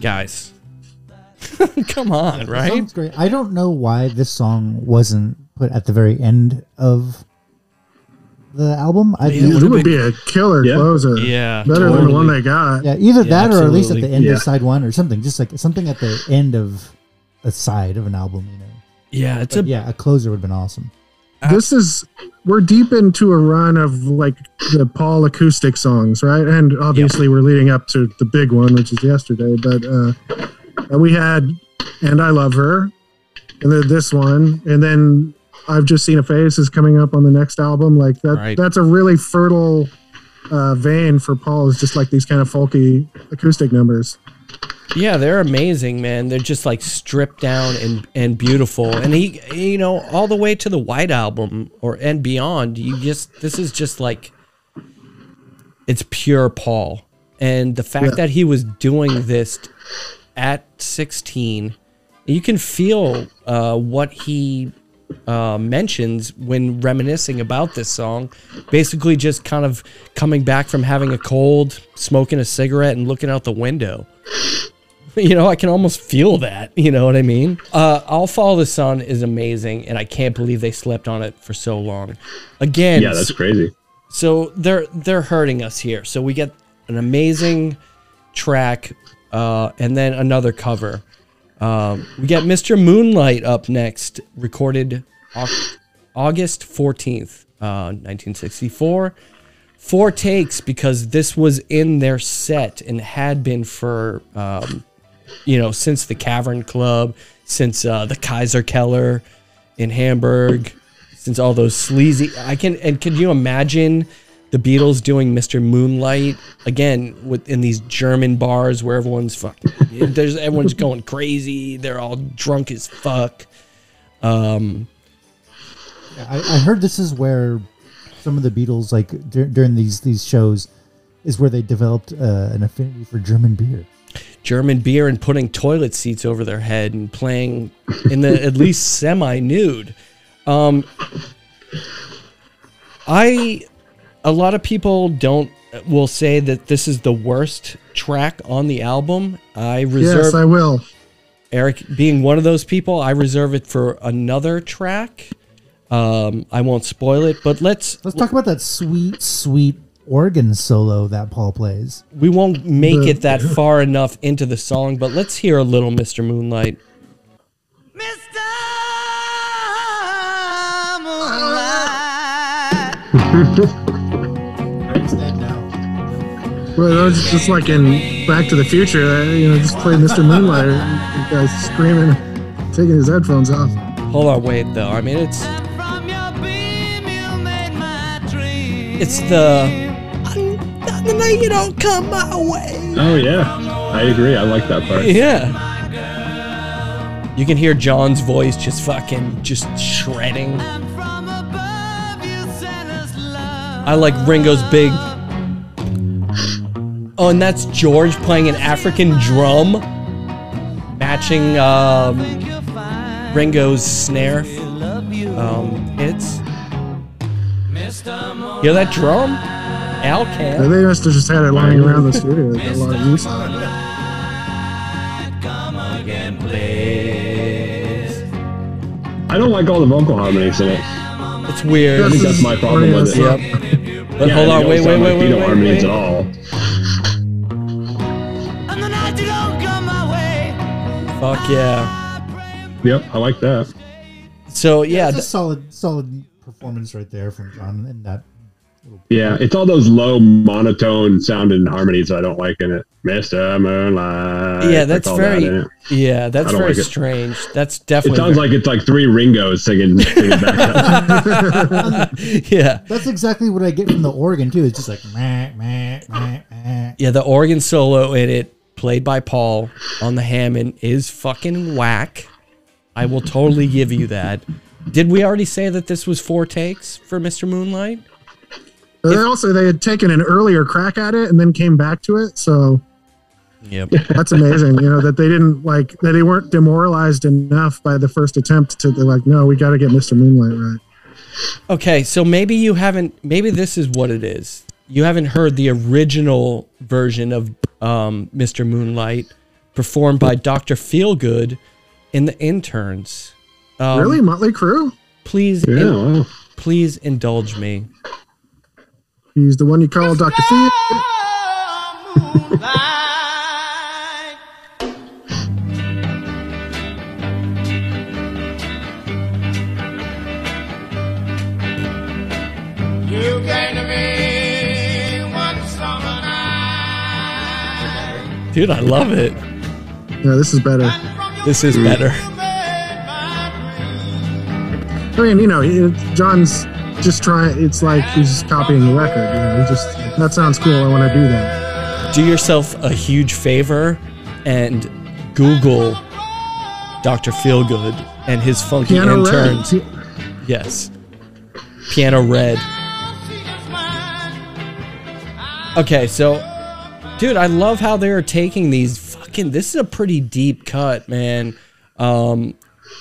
Speaker 1: Guys. Come on, right?
Speaker 5: song's great. I don't know why this song wasn't put at the very end of the album. I
Speaker 1: Yeah,
Speaker 2: It
Speaker 1: would've
Speaker 2: would
Speaker 1: been-
Speaker 2: be a killer
Speaker 6: Yeah.
Speaker 2: closer.
Speaker 1: Yeah,
Speaker 2: Better than the one they got.
Speaker 5: yeah, either
Speaker 1: Yeah,
Speaker 5: that or at least at the end
Speaker 6: Yeah.
Speaker 5: of side one or something, just like something at the end of a side of an album. You know,
Speaker 1: Yeah, it's
Speaker 5: but
Speaker 1: a
Speaker 5: yeah, a closer would have been awesome.
Speaker 2: This is we're deep into a run of like the Paul acoustic songs, right? And obviously we're leading up to the big one, which is yesterday. But uh, we had and I love her, and then this one, and then I've just seen a face is coming up on the next album. Like that,
Speaker 1: Right.
Speaker 2: that's a really fertile uh, vein for Paul. Is just like these kind of folky acoustic numbers.
Speaker 1: Yeah, they're amazing, man. They're just like stripped down and and beautiful. And he, you know, all the way to the White Album or and beyond. You just this is just like it's pure Paul. And the fact
Speaker 2: Yeah.
Speaker 1: that he was doing this at 16, you can feel uh, what he uh, mentions when reminiscing about this song. Basically, just kind of coming back from having a cold, smoking a cigarette, and looking out the window. You know, I can almost feel that. You know what I mean? Uh, I'll Follow the Sun is amazing, and I can't believe they slept on it for so long. Again,
Speaker 6: Yeah, that's crazy.
Speaker 1: so they're they're hurting us here. So we get an amazing track, uh, and then another cover. Um, we get Mr. Moonlight up next, recorded August fourteenth, uh, nineteen sixty four. Takes because this was in their set and had been for um, you know since the Cavern Club, since uh, the Kaiserkeller in Hamburg, since all those sleazy. I can and can you imagine the Beatles doing Mr. Moonlight again in these German bars where everyone's fucking there's everyone's going crazy. They're all drunk as fuck. Um,
Speaker 5: I, I heard this is where some of the Beatles, like dur- during these these shows, is where they developed uh, an affinity for German beer.
Speaker 1: German beer and putting toilet seats over their head and playing in the at least semi nude. Um, I, a lot of people don't will say that this is the worst track on the album. I reserve
Speaker 2: Yes, I will.
Speaker 1: Eric being one of those people. I reserve it for another track. Um, I won't spoil it, but let's
Speaker 5: Let's talk about that sweet, sweet organ solo that Paul plays.
Speaker 1: we won't make it that far enough into the song, but let's hear a little Mr. Moonlight.
Speaker 8: Mr. Moonlight.
Speaker 2: Well, that was just like in Back to the Future. uh, You know, just play Mr. Moonlight. The guy's screaming, taking his headphones off.
Speaker 1: Hold on, wait though. I mean, it's it's the you don't come my way.
Speaker 6: Oh yeah, I agree. I like that part.
Speaker 1: Yeah. You can hear John's voice just fucking just shredding.
Speaker 8: And from above you sent us love.
Speaker 1: I like Ringo's big. Oh, and that's George playing an African drum, matching um, Ringo's snare um, hits.
Speaker 8: Mr. Moonlight.
Speaker 1: Hear that drum? Al
Speaker 2: Yeah,
Speaker 1: can.
Speaker 2: They must have just had it lying around the studio. They got a lot of use out of it.
Speaker 8: Come again, please.
Speaker 6: I don't like all the vocal harmonies in it.
Speaker 1: It's weird.
Speaker 6: I think that's my problem with it.
Speaker 1: Yep. But
Speaker 6: Yeah,
Speaker 1: hold on,
Speaker 6: don't
Speaker 1: wait, wait, wait, wait,
Speaker 6: Beatle
Speaker 1: wait,
Speaker 6: harmonies
Speaker 1: wait.
Speaker 6: at all.
Speaker 8: And the night you don't come my way.
Speaker 1: Fuck yeah.
Speaker 6: Yep, I like that.
Speaker 1: So yeah,
Speaker 5: That's a
Speaker 1: th-
Speaker 5: solid, solid performance right there from John in that.
Speaker 6: Yeah, it's all those low monotone sounding harmonies I don't like in it. Mister Moonlight.
Speaker 1: yeah, that's
Speaker 6: all that
Speaker 1: very yeah, that's very
Speaker 6: like it.
Speaker 1: strange. That's
Speaker 6: It
Speaker 1: definitely
Speaker 6: sounds like it's like three Ringos singing. singing back
Speaker 1: yeah.
Speaker 5: That's exactly what I get from the organ too. It's just like meh, meh, meh, meh.
Speaker 1: Yeah, the organ solo in it, played by Paul on the Hammond, is fucking whack. I will totally give you that. Did we already say that this was four takes for Mr. Moonlight?
Speaker 2: They also they had taken an earlier crack at it and then came back to it. So
Speaker 1: Yep.
Speaker 2: that's amazing. you know that they didn't like that they weren't demoralized enough by the first attempt to they're like, no, we got to get Mr. Moonlight right.
Speaker 1: Okay, so maybe you haven't. Maybe this is what it is. You haven't heard the original version of um, Mr. Moonlight performed by Dr. Feelgood in The Interns. Um,
Speaker 2: really, Motley Crue?
Speaker 1: Please,
Speaker 6: Yeah,
Speaker 1: in-
Speaker 6: wow.
Speaker 1: please indulge me.
Speaker 2: He's the one you call Dr. Phil.
Speaker 7: You came to me one summer night.
Speaker 1: Dude, I love it.
Speaker 2: Yeah, this is better.
Speaker 1: This is better.
Speaker 2: I mean, you know, John's just trying. It's like he's copying the record. You know, he just that sounds cool. I want to do that.
Speaker 1: Do yourself a huge favor and Google Dr. Feelgood and his funky
Speaker 2: Piano Red.
Speaker 1: interns. Yes. Piano Red. Okay, so dude, I love how they're taking these fucking this is a pretty deep cut, man. Um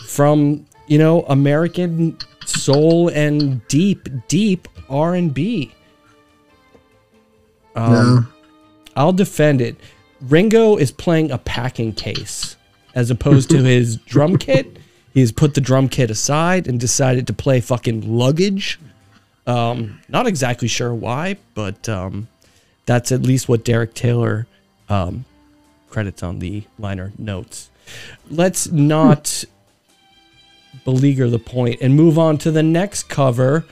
Speaker 1: from, you know, American soul and deep deep R&B. Um
Speaker 2: No.
Speaker 1: I'll defend it. Ringo is playing a packing case as opposed to his drum kit. He's put the drum kit aside and decided to play fucking luggage. Um, not exactly sure why, but um, that's at least what Derek Taylor um, credits on the liner notes. Let's not beleaguer the point and move on to the next cover.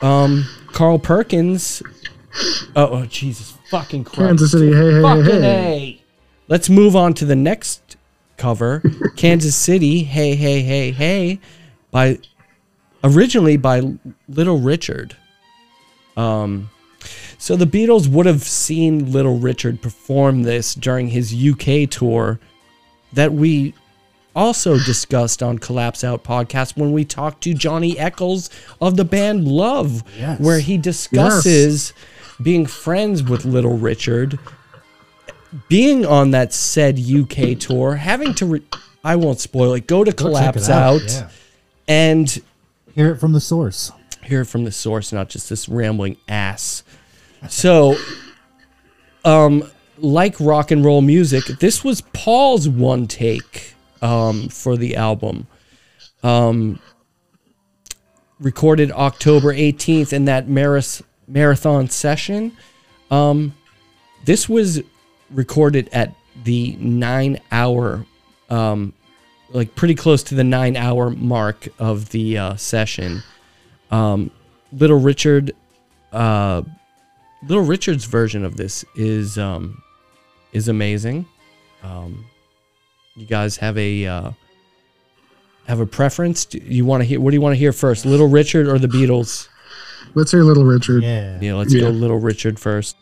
Speaker 1: Um, Carl Perkins. Oh, oh Jesus fucking Christ.
Speaker 2: Kansas City, hey, hey,
Speaker 1: Fucking
Speaker 2: hey.
Speaker 1: A. Let's move on to the next cover. Kansas City, hey, hey, hey, hey, by originally by Little Richard. Um, so the Beatles would have seen Little Richard perform this during his UK tour that we also discussed on Collapse Out podcast when we talked to Johnny Echols of the band Love,
Speaker 5: Yes.
Speaker 1: where he discusses being friends with Little Richard, being on that said UK tour, having to, re- I won't spoil it, go to
Speaker 5: Go
Speaker 1: Collapse
Speaker 5: out,
Speaker 1: Out,
Speaker 5: yeah.
Speaker 1: and
Speaker 5: Hear it from the source.
Speaker 1: hear it from the source, not just this rambling ass. So, um, like rock and roll music, this was Paul's one take um, for the album. Um, recorded October 18th in that maras- marathon session. Um, this was recorded at the nine hour, um, like pretty close to the nine hour mark of the uh, session. Um, Little Richard, uh, Little Richard's version of this is um, is amazing. Um, you guys have a uh, have a preference? Do you want to hear? What do you want to hear first, Little Richard or the Beatles?
Speaker 2: Let's hear Little Richard.
Speaker 5: Yeah.
Speaker 1: Yeah, let's
Speaker 6: Yeah.
Speaker 1: go Little Richard first.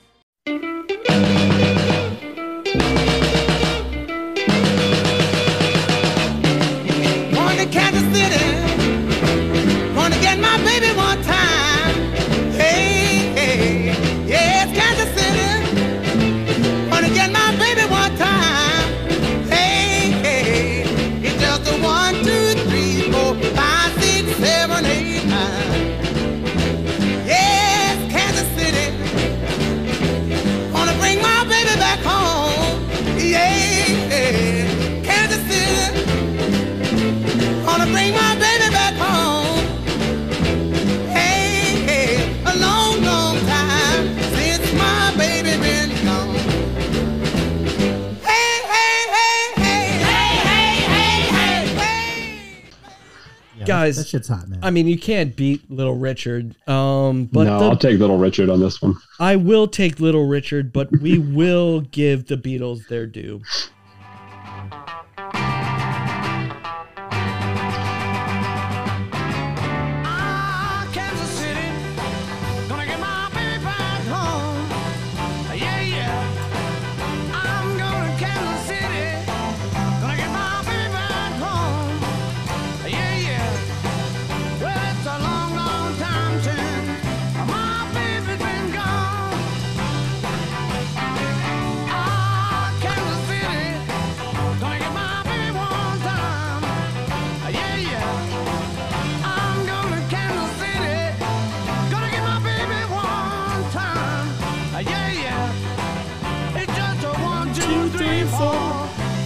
Speaker 1: Guys,
Speaker 5: that shit's hot, man.
Speaker 1: I mean, you can't beat Little Richard. Um, but
Speaker 6: no,
Speaker 1: the-
Speaker 6: I'll take Little Richard on this one.
Speaker 1: I will take Little Richard, but we will give the Beatles their due.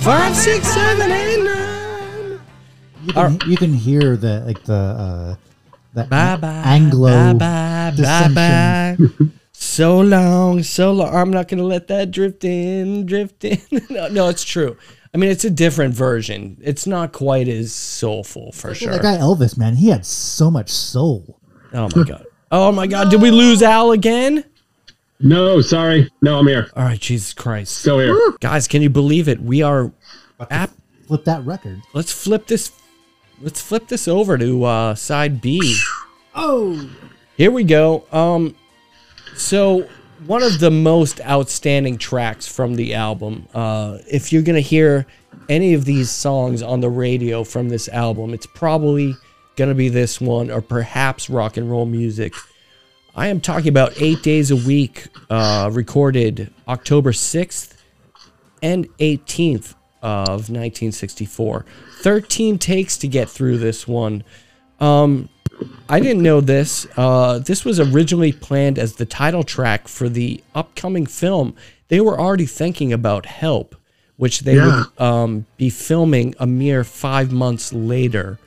Speaker 1: Five, six, seven, eight, nine.
Speaker 5: you can, you can hear the like the uh, that
Speaker 1: Bye bye.
Speaker 5: Anglo
Speaker 1: Bye bye. Bye bye. so long, so long. I'm not gonna let that drift in, drift in. no, no, it's true. I mean, it's a different version. It's not quite as soulful for sure.
Speaker 5: That guy Elvis, man, he had so much soul.
Speaker 1: Oh my god. Oh my god. Did we lose Al again?
Speaker 6: No, sorry. No, I'm here.
Speaker 1: All right, Jesus Christ.
Speaker 6: Still here.
Speaker 1: Guys, can you believe it? We are at
Speaker 5: Flip that record.
Speaker 1: let's flip this let's flip this over to uh side B.
Speaker 5: Oh,
Speaker 1: Here we go. Um so one of the most outstanding tracks from the album. Uh if you're going to hear any of these songs on the radio from this album, it's probably going to be this one or perhaps rock and roll music. I am talking about 8 days a week uh recorded October 6th and 18th of 1964. 13 takes to get through this one. Um, I didn't know this. Uh, this was originally planned as the title track for the upcoming film. They were already thinking about Help, which they
Speaker 2: Yeah.
Speaker 1: would um, be filming a mere five months later.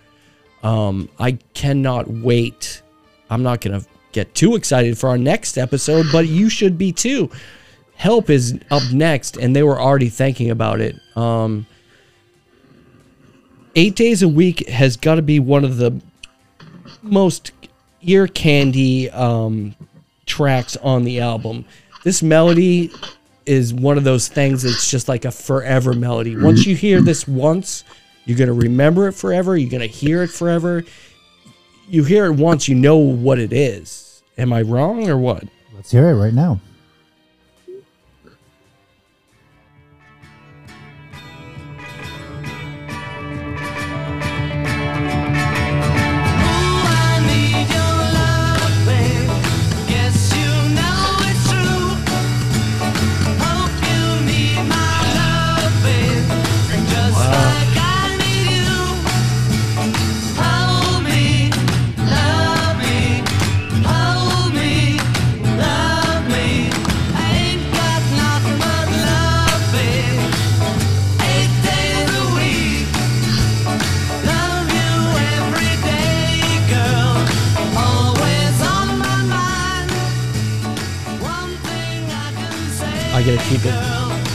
Speaker 1: Um, I cannot wait. I'm not going to get too excited for our next episode, but you should be too. Help is up next, and they were already thinking about it. Um, eight days a week has got to be one of the most ear candy um, tracks on the album. This melody is one of those things that's just like a forever melody. Once you hear this once, you're going to remember it forever. You're going to hear it forever. You hear it once, you know what it is. Am I wrong or what?
Speaker 5: let's hear it right now.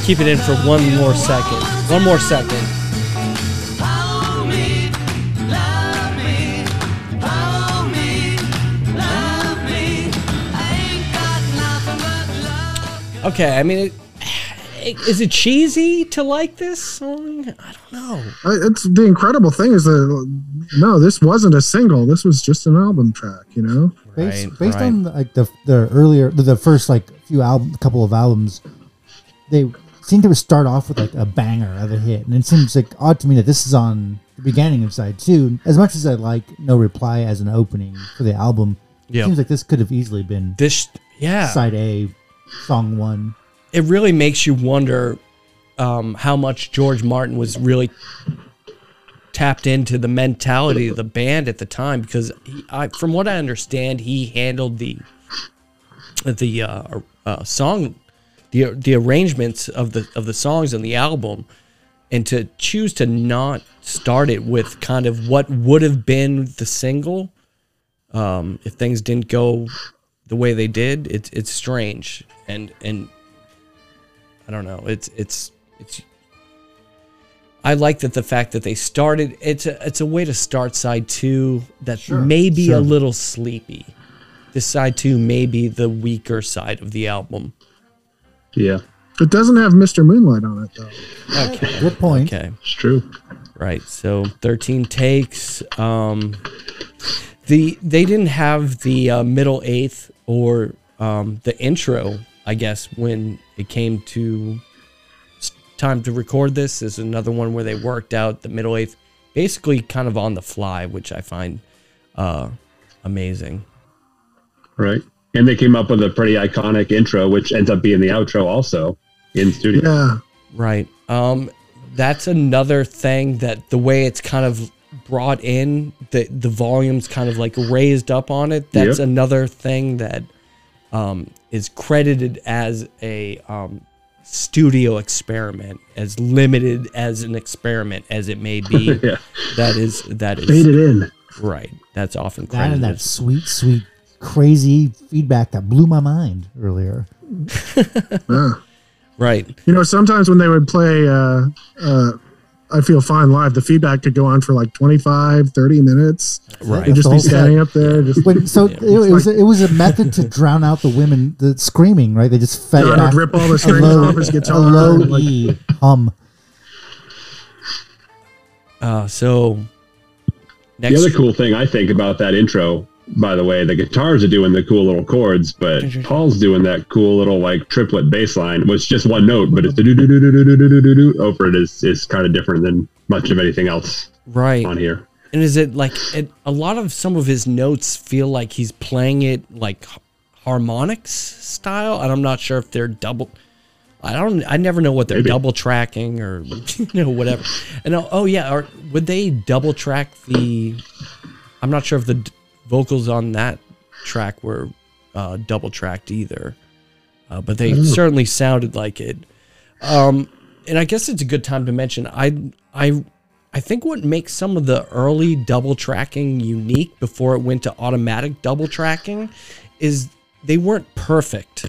Speaker 1: Keep it in for one more second. One more second.
Speaker 8: Hold me, love me, hold me, love me. I ain't got nothing but love.
Speaker 1: Okay, I mean, it, is it cheesy to like this song? I don't know.
Speaker 2: It's the incredible thing is that no, this wasn't a single. This was just an album track. You know.
Speaker 5: Based,
Speaker 1: Right,
Speaker 5: based
Speaker 1: right.
Speaker 5: on like the the earlier the, the first like few album couple of albums, they seem to start off with like a banger of a hit, and it seems like odd to me that this is on the beginning of side two. As much as I like No Reply as an opening for the album,
Speaker 1: Yeah.
Speaker 5: it seems like this could have easily been
Speaker 1: This, yeah,
Speaker 5: side A, song one.
Speaker 1: it really makes you wonder um, how much George Martin was really tapped into the mentality of the band at the time because he, I, from what I understand, he handled the the uh, uh, song, the the arrangements of the of the songs on the album, and to choose to not start it with kind of what would have been the single, um, if things didn't go the way they did, it's it's strange and and I don't know. It's it's it's. I like that the fact that they started. It's a it's a way to start side two that
Speaker 5: Sure,
Speaker 1: may be
Speaker 5: sure.
Speaker 1: a little sleepy. This side two may be the weaker side of the album.
Speaker 6: Yeah,
Speaker 2: It doesn't have Mr. Moonlight on it though.
Speaker 1: Okay.
Speaker 5: Good point.
Speaker 1: Okay.
Speaker 6: it's true.
Speaker 1: Right. So 13 takes. Um, the they didn't have the uh, middle eighth or um, the intro. I guess when it came to time to record this, this is another one where they worked out the middle eighth, basically kind of on the fly, which I find uh, amazing.
Speaker 6: Right, and they came up with a pretty iconic intro, which ends up being the outro also in studio.
Speaker 2: Yeah.
Speaker 1: Right. Um, that's another thing that the way it's kind of brought in, the the volume's kind of like raised up on it. That's
Speaker 6: Yep.
Speaker 1: another thing that um, is credited as a um, studio experiment, as limited as an experiment as it may be.
Speaker 6: Yeah.
Speaker 1: That is that is
Speaker 6: Faded in.
Speaker 1: right. That's often
Speaker 5: That and that sweet, sweet, crazy feedback that blew my mind earlier.
Speaker 2: Yeah.
Speaker 1: right.
Speaker 2: You know, sometimes when they would play uh, uh, I Feel Fine live, the feedback could go on for like 25, 30 minutes.
Speaker 1: Right.
Speaker 2: They'd just be
Speaker 5: whole set.
Speaker 2: standing up there. Just,
Speaker 5: But so it, it was it was a method to drown out the women the screaming, right? They just fed
Speaker 2: John
Speaker 5: back
Speaker 2: rip all the
Speaker 5: a
Speaker 2: strings
Speaker 5: low,
Speaker 2: off his guitar.
Speaker 5: a low
Speaker 2: and, like,
Speaker 5: E hum.
Speaker 1: Uh, so
Speaker 6: The other cool thing I think about that intro, by the way, the guitars are doing the cool little chords, but Paul's doing that cool little like triplet bass line, which just one note, but it's the do do do do do do do do do over it is is kind of different than much of anything else
Speaker 1: right.
Speaker 6: on here.
Speaker 1: And is it like it, a lot of some of his notes feel like he's playing it like harmonics style, and I'm not sure if they're double. I don't. I never know what they're
Speaker 6: Maybe.
Speaker 1: double tracking or you know whatever. And oh, oh yeah, or would they double track the? I'm not sure if the vocals on that track were uh, double tracked either, uh, but they certainly sounded like it. Um, and I guess it's a good time to mention I I I think what makes some of the early double tracking unique before it went to automatic double tracking is they weren't perfect.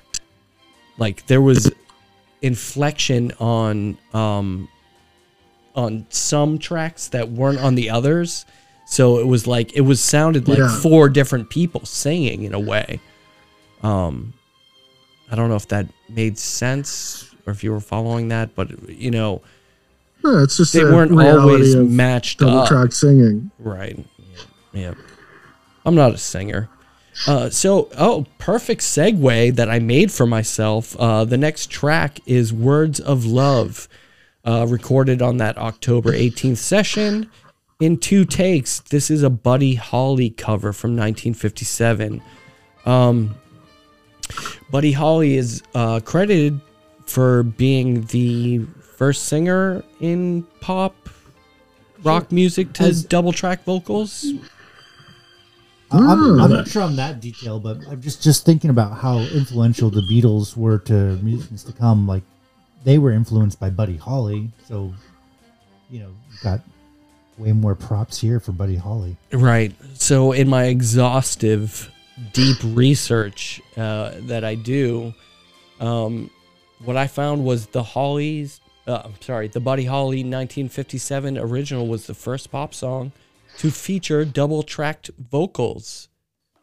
Speaker 1: Like there was inflection on um on some tracks that weren't on the others. So it was like it was sounded like
Speaker 2: Yeah.
Speaker 1: four different people singing in a way. Um I don't know if that made sense or if you were following that, but you know,
Speaker 2: yeah, it's just
Speaker 1: they weren't always matched
Speaker 2: double
Speaker 1: up.
Speaker 2: track singing.
Speaker 1: Right. Yeah. yeah. I'm not a singer. Uh, so, oh, perfect segue that I made for myself. Uh, the next track is Words of Love, uh, recorded on that October 18th session in two takes. This is a Buddy Holly cover from 1957. Um, Buddy Holly is uh, credited for being the first singer in pop rock music to
Speaker 5: As-
Speaker 1: double track vocals.
Speaker 5: I- I'm,
Speaker 2: Mm.
Speaker 5: I'm not sure on that detail, but I'm just just thinking about how influential the Beatles were to musicians to come. Like they were influenced by Buddy Holly, so you know, you got way more props here for Buddy Holly.
Speaker 1: Right. So, in my exhaustive, deep research uh, that I do, um, what I found was the Hollies. Uh, I'm sorry, the Buddy Holly 1957 original was the first pop song to feature double tracked vocals.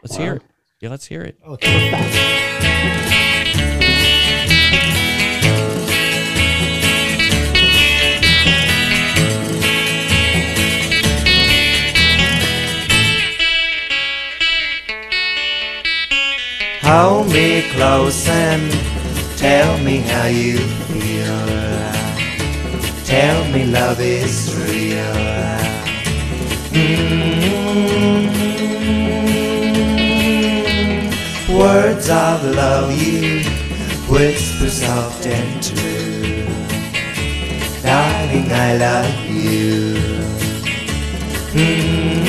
Speaker 1: Let's hear it. Yeah, let's hear it.
Speaker 5: Oh,
Speaker 7: Hold me close and tell me how you feel. Tell me love is real. Mm. Words of love you whisper soft and true. Darling, I love you. Mm.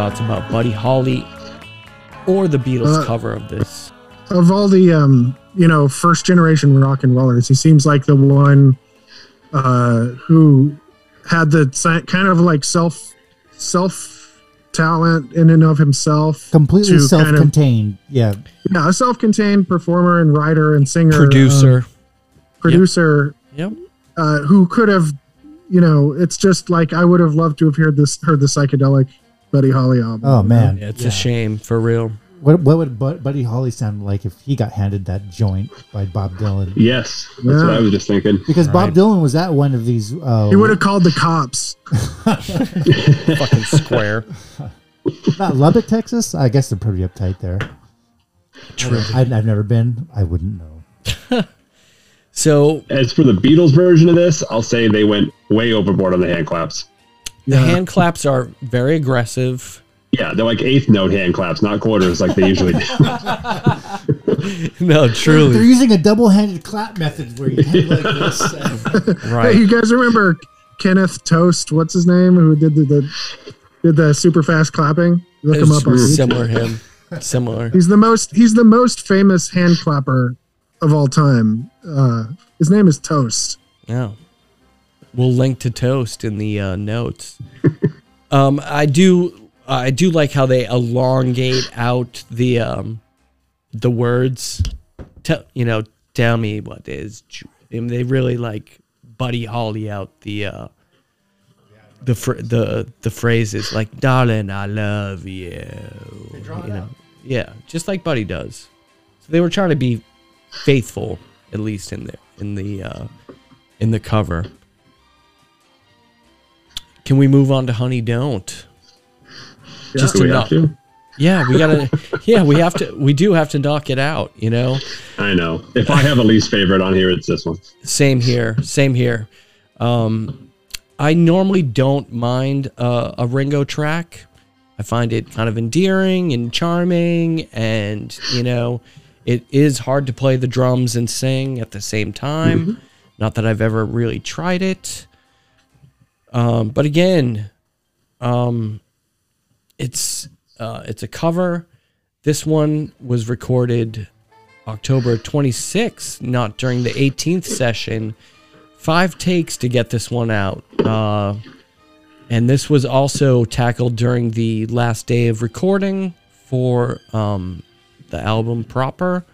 Speaker 1: Thoughts about Buddy Holly or the Beatles
Speaker 2: Uh,
Speaker 1: cover of this?
Speaker 2: of all the um you know first generation rock and rollers he seems like the one uh who had the kind of like self self talent in and of himself
Speaker 5: Completely
Speaker 2: to kind of-
Speaker 5: self-contained. yeah.
Speaker 2: yeah a self-contained performer and writer and singer
Speaker 1: Producer.
Speaker 2: um, producer
Speaker 1: Yep.
Speaker 2: uh who could have you know it's just like i would have loved to have heard this heard the psychedelic buddy holly album
Speaker 5: Oh man,
Speaker 1: Yeah, it's
Speaker 5: Yeah.
Speaker 1: a shame for real.
Speaker 5: What what would Bud- Buddy Holly sound like if he got handed that joint by Bob Dylan?
Speaker 6: Yes, that's
Speaker 2: Yeah.
Speaker 6: what I was just thinking.
Speaker 5: Because Bob
Speaker 1: Right.
Speaker 5: Dylan was at one of these. Uh,
Speaker 2: he would have called the cops
Speaker 1: Fucking square.
Speaker 5: not Lubbock, Texas. I guess they're pretty uptight there.
Speaker 1: True.
Speaker 5: I've, I've never been. I wouldn't know.
Speaker 1: So
Speaker 6: As for the Beatles version of this, I'll say they went way overboard on the hand claps.
Speaker 1: The hand claps are very aggressive.
Speaker 6: Yeah, they're like eighth note hand claps, not quarters like they usually do.
Speaker 1: No, truly.
Speaker 5: They're using a double-handed clap method where you head like this.
Speaker 2: Hey,
Speaker 1: Right.
Speaker 2: you guys remember Kenneth Toast? What's his name? Who did the, the did the super fast clapping? Look him up on YouTube.
Speaker 1: similar him. Similar.
Speaker 2: He's the most he's the most famous hand clapper of all time. Uh, his name is Toast.
Speaker 1: Yeah. We'll link to toast in the uh, notes. um, I do I do like how they elongate out the um the words. Tell you know, tell me what is and they really like Buddy Holly out the uh the fr- the the phrases like darling I love you. you know. Yeah, just like Buddy does. So they were trying to be faithful at least in the in the uh in the cover. Can we move on to Honey Don't? Just
Speaker 6: Do
Speaker 1: to
Speaker 6: we
Speaker 1: knock,
Speaker 6: have to?
Speaker 1: yeah, we gotta, yeah, we have to, we do have to knock it out. You know,
Speaker 6: I know. If I have a least favorite on here, it's this one.
Speaker 1: same here, same here. Um, I normally don't mind uh, a Ringo track. I find it kind of endearing and charming, and you know, it is hard to play the drums and sing at the same time. Not that I've ever really tried it. Um, but again, um, it's uh, it's a cover. This one was recorded October 26th, not during the 18th session. Five takes to get this one out. Uh, and this was also tackled during the last day of recording for um, the album proper.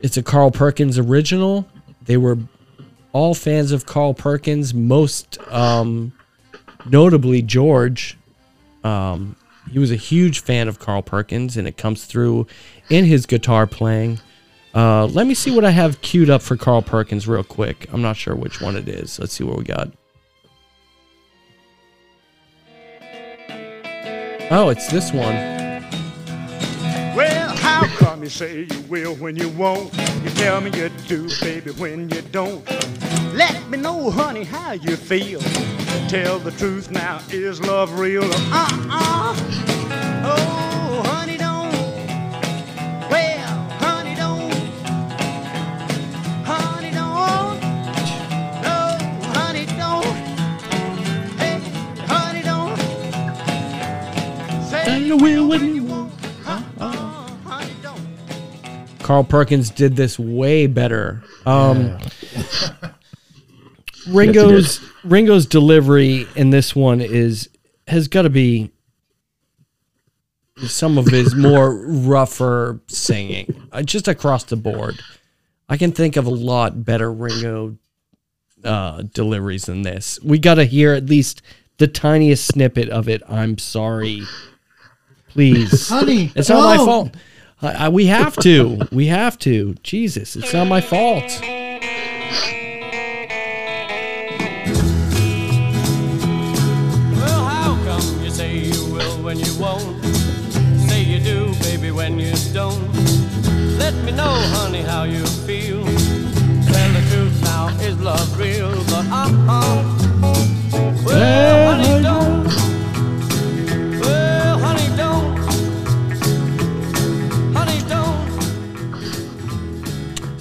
Speaker 1: It's a Carl Perkins original. They were all fans of Carl Perkins, most um, notably George. Um, he was a huge fan of Carl Perkins, and it comes through in his guitar playing. Uh, let me see what I have queued up for Carl Perkins real quick. I'm not sure which one it is. Let's see what we got. Oh, it's this one.
Speaker 11: You say you will when you won't? You tell me you do, baby, when you don't. Let me know, honey, how you feel. Tell the truth now, is love real? Uh-uh. Oh, honey, don't. Well, honey, don't. Honey, don't. No, honey, don't. Hey, honey, don't. Say
Speaker 1: you will when you Carl Perkins did this way better. Um, Ringo's Ringo's delivery in this one is has got to be some of his more rougher singing, uh, just across the board. I can think of a lot better Ringo uh, deliveries than this. We got to hear at least the tiniest snippet of it. I'm sorry, please,
Speaker 5: Honey,
Speaker 1: It's not my
Speaker 5: no.
Speaker 1: fault. I, I, we have to. We have to. Jesus, it's not my fault.
Speaker 7: Well, how come you say you will when you won't? Say you do, baby, when you don't. Let me know, honey, how you feel. Tell the truth now, is love real? But uh-uh.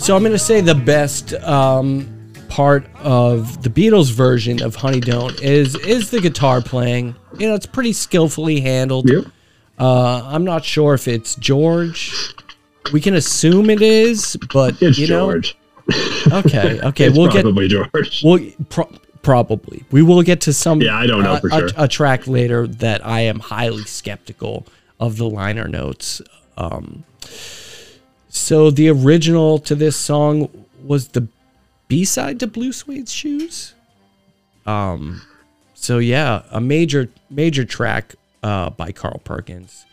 Speaker 1: So I'm going to say the best um, part of the Beatles version of Honey Don't is is the guitar playing. You know, it's pretty skillfully handled.
Speaker 6: Yep.
Speaker 1: Uh, I'm not sure if it's George. We can assume it is, but
Speaker 6: It's
Speaker 1: you know,
Speaker 6: George.
Speaker 1: okay, okay,
Speaker 6: It's
Speaker 1: we'll get
Speaker 6: probably George.
Speaker 1: We'll pro- probably we will get to some.
Speaker 6: Yeah, I don't know
Speaker 1: a-
Speaker 6: for
Speaker 1: a-
Speaker 6: sure.
Speaker 1: A, track later that I am highly skeptical of the liner notes. Um, so the original to this song was the B side to Blue Suede Shoes. Um, so yeah, a major major track uh, by Carl Perkins.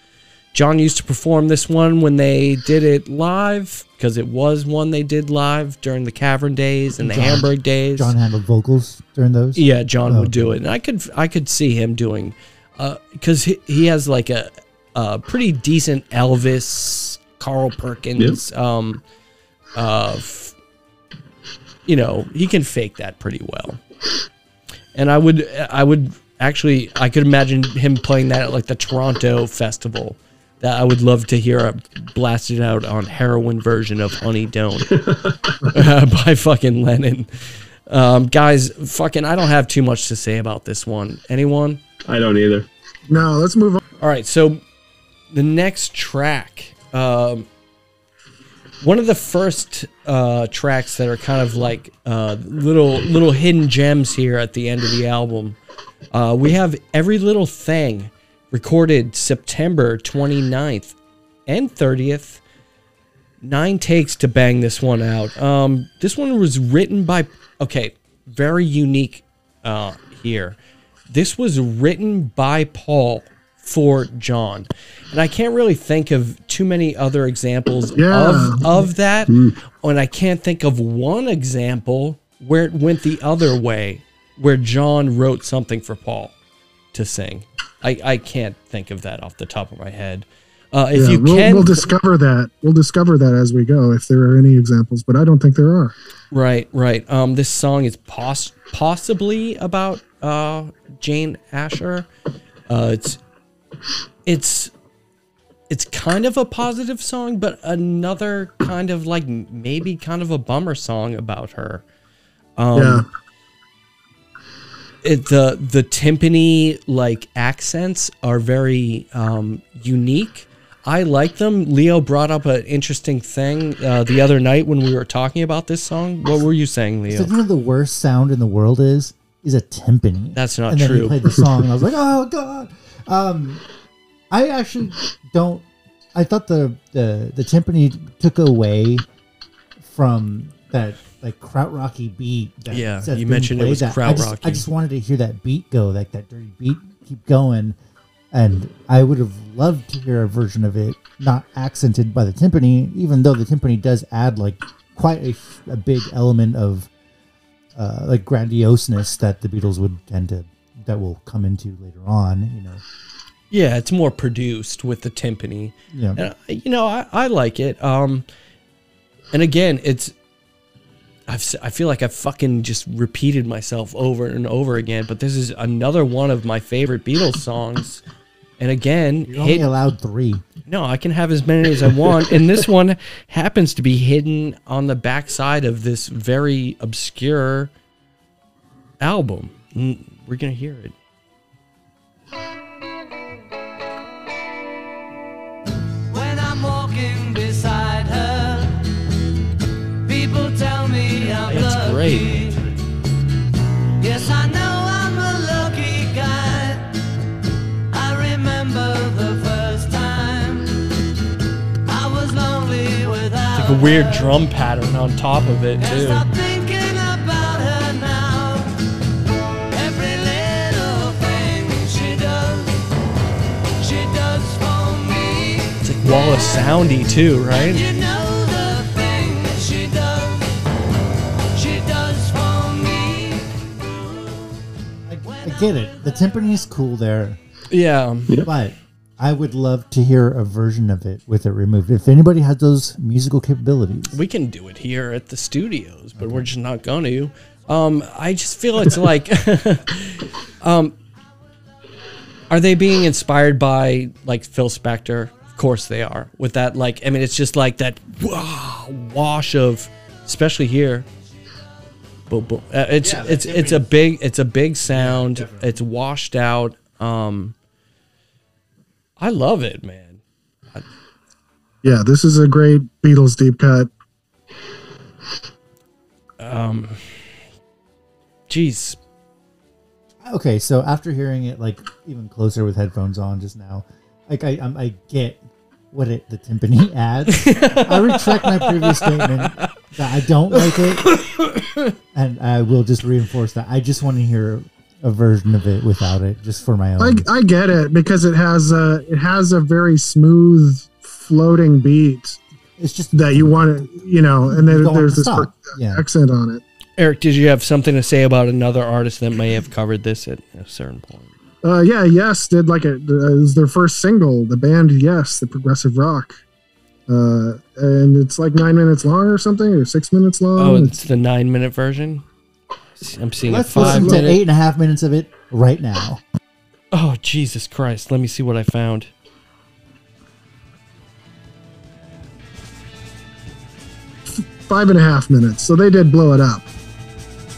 Speaker 1: John used to perform this one when they did it live because it was one they did live during the Cavern days and the
Speaker 5: John-
Speaker 1: Hamburg days.
Speaker 5: John handled vocals during those.
Speaker 1: Yeah, John
Speaker 5: Oh,
Speaker 1: would do it, and I could I could see him doing, uh because he, he has like a, a pretty decent Elvis, Carl Perkins, um, uh, f- you know, he can fake that pretty well, and I would I would actually I could imagine him playing that at like the Toronto festival. That I would love to hear a blasted out on heroin version of Honey Don't by fucking Lennon. Um, guys, fucking, I don't have too much to say about this one. Anyone?
Speaker 6: I don't either.
Speaker 2: No, let's move on.
Speaker 1: All right, so the next track, um, one of the first uh, tracks that are kind of like uh, little little hidden gems here at the end of the album. Uh, we have every little thing recorded September 29th and 30th. Nine takes to bang this one out. Um, this one was written by okay, very unique uh, here. This was written by Paul for John, and I can't really think of too many other examples
Speaker 2: Yeah.
Speaker 1: of of that. And I can't think of one example where it went the other way, where John wrote something for Paul to sing. I, I can't think of that off the top of my head. Uh, if
Speaker 2: yeah,
Speaker 1: you
Speaker 2: we'll,
Speaker 1: can,
Speaker 2: we'll discover that. We'll discover that as we go, if there are any examples, but I don't think there are.
Speaker 1: Right, right. Um, this song is poss- possibly about uh, Jane Asher. Uh, it's it's it's kind of a positive song, but another kind of like maybe kind of a bummer song about her. Um,
Speaker 2: yeah.
Speaker 1: it, the the timpani like accents are very um, unique. I like them. Leo brought up an interesting thing uh, the other night when we were talking about this song. What were you saying, Leo?
Speaker 5: So you know the worst sound in the world is is a timpani.
Speaker 1: That's not true.
Speaker 5: and then
Speaker 1: true.
Speaker 5: he played the song, and I was like, oh god. Um, I actually don't. I thought the the the timpani took away from that like krautrocky beat. That
Speaker 1: Yeah, you mentioned it was
Speaker 5: that I just. I just wanted to hear that beat go, like that dirty beat, keep going. And I would have loved to hear a version of it not accented by the timpani, even though the timpani does add like quite a, a big element of uh, like grandioseness that the Beatles would tend to that we'll come into later on. You know,
Speaker 1: Yeah, it's more produced with the timpani.
Speaker 5: Yeah.
Speaker 1: And, uh, you know, I, I like it. Um, and again, it's I've I feel like I've fucking just repeated myself over and over again. But this is another one of my favorite Beatles songs. And again,
Speaker 5: you're only allowed three.
Speaker 1: no, I can have as many as I want. and this one happens to be hidden on the backside of this very obscure album. We're gonna hear it.
Speaker 8: When I'm walking beside her, people tell me I'm
Speaker 1: It's
Speaker 8: lucky.
Speaker 1: great.
Speaker 8: Yes, I know I'm a lucky guy. I remember the first time I was lonely without
Speaker 1: Like a weird drum pattern on top of it too. Like wall of soundy too, right?
Speaker 8: You know the things she does, she does for me.
Speaker 5: I get it. The timpani is cool there,
Speaker 1: Yeah.
Speaker 5: but I would love to hear a version of it with it removed. If anybody has those musical capabilities,
Speaker 1: We can do it here at the studios, but we're just not going to. Um, I just feel it's like, um, are they being inspired by like Phil Spector? Of course they are. With that, like, I mean, it's just like that wow, wash of, especially here. Boom, boom. Uh, it's
Speaker 12: Yeah, the
Speaker 1: it's it's a big it's a big sound. it's washed out. Um, I love it, man.
Speaker 2: Yeah, this is a great Beatles deep cut.
Speaker 1: Um, jeez,
Speaker 5: okay. So after hearing it like even closer with headphones on just now, like I I'm, I get what it the timpani adds. I retract my previous statement that I don't like it, and I will just reinforce that. I just want to hear a version of it without it, just for my own.
Speaker 2: I, I get it because it has a it has a very smooth floating beat.
Speaker 5: It's just
Speaker 2: that you want it, you know, and then there's this per-
Speaker 5: Yeah.
Speaker 2: accent on it.
Speaker 1: Eric, did you have something to say about another artist that may have covered this at a certain point?
Speaker 2: Uh, yeah, Yes did like a it was their first single. The band Yes, the progressive rock, uh, and it's like nine minutes long or something, or six minutes long.
Speaker 1: Oh,
Speaker 2: It's-
Speaker 1: it's the nine minute version. I'm seeing
Speaker 5: Let's
Speaker 1: a five
Speaker 5: listen to
Speaker 1: minute.
Speaker 5: eight and a half minutes of it right now.
Speaker 1: Oh Jesus Christ! Let me see what I found.
Speaker 2: five and a half minutes. So they did blow it up.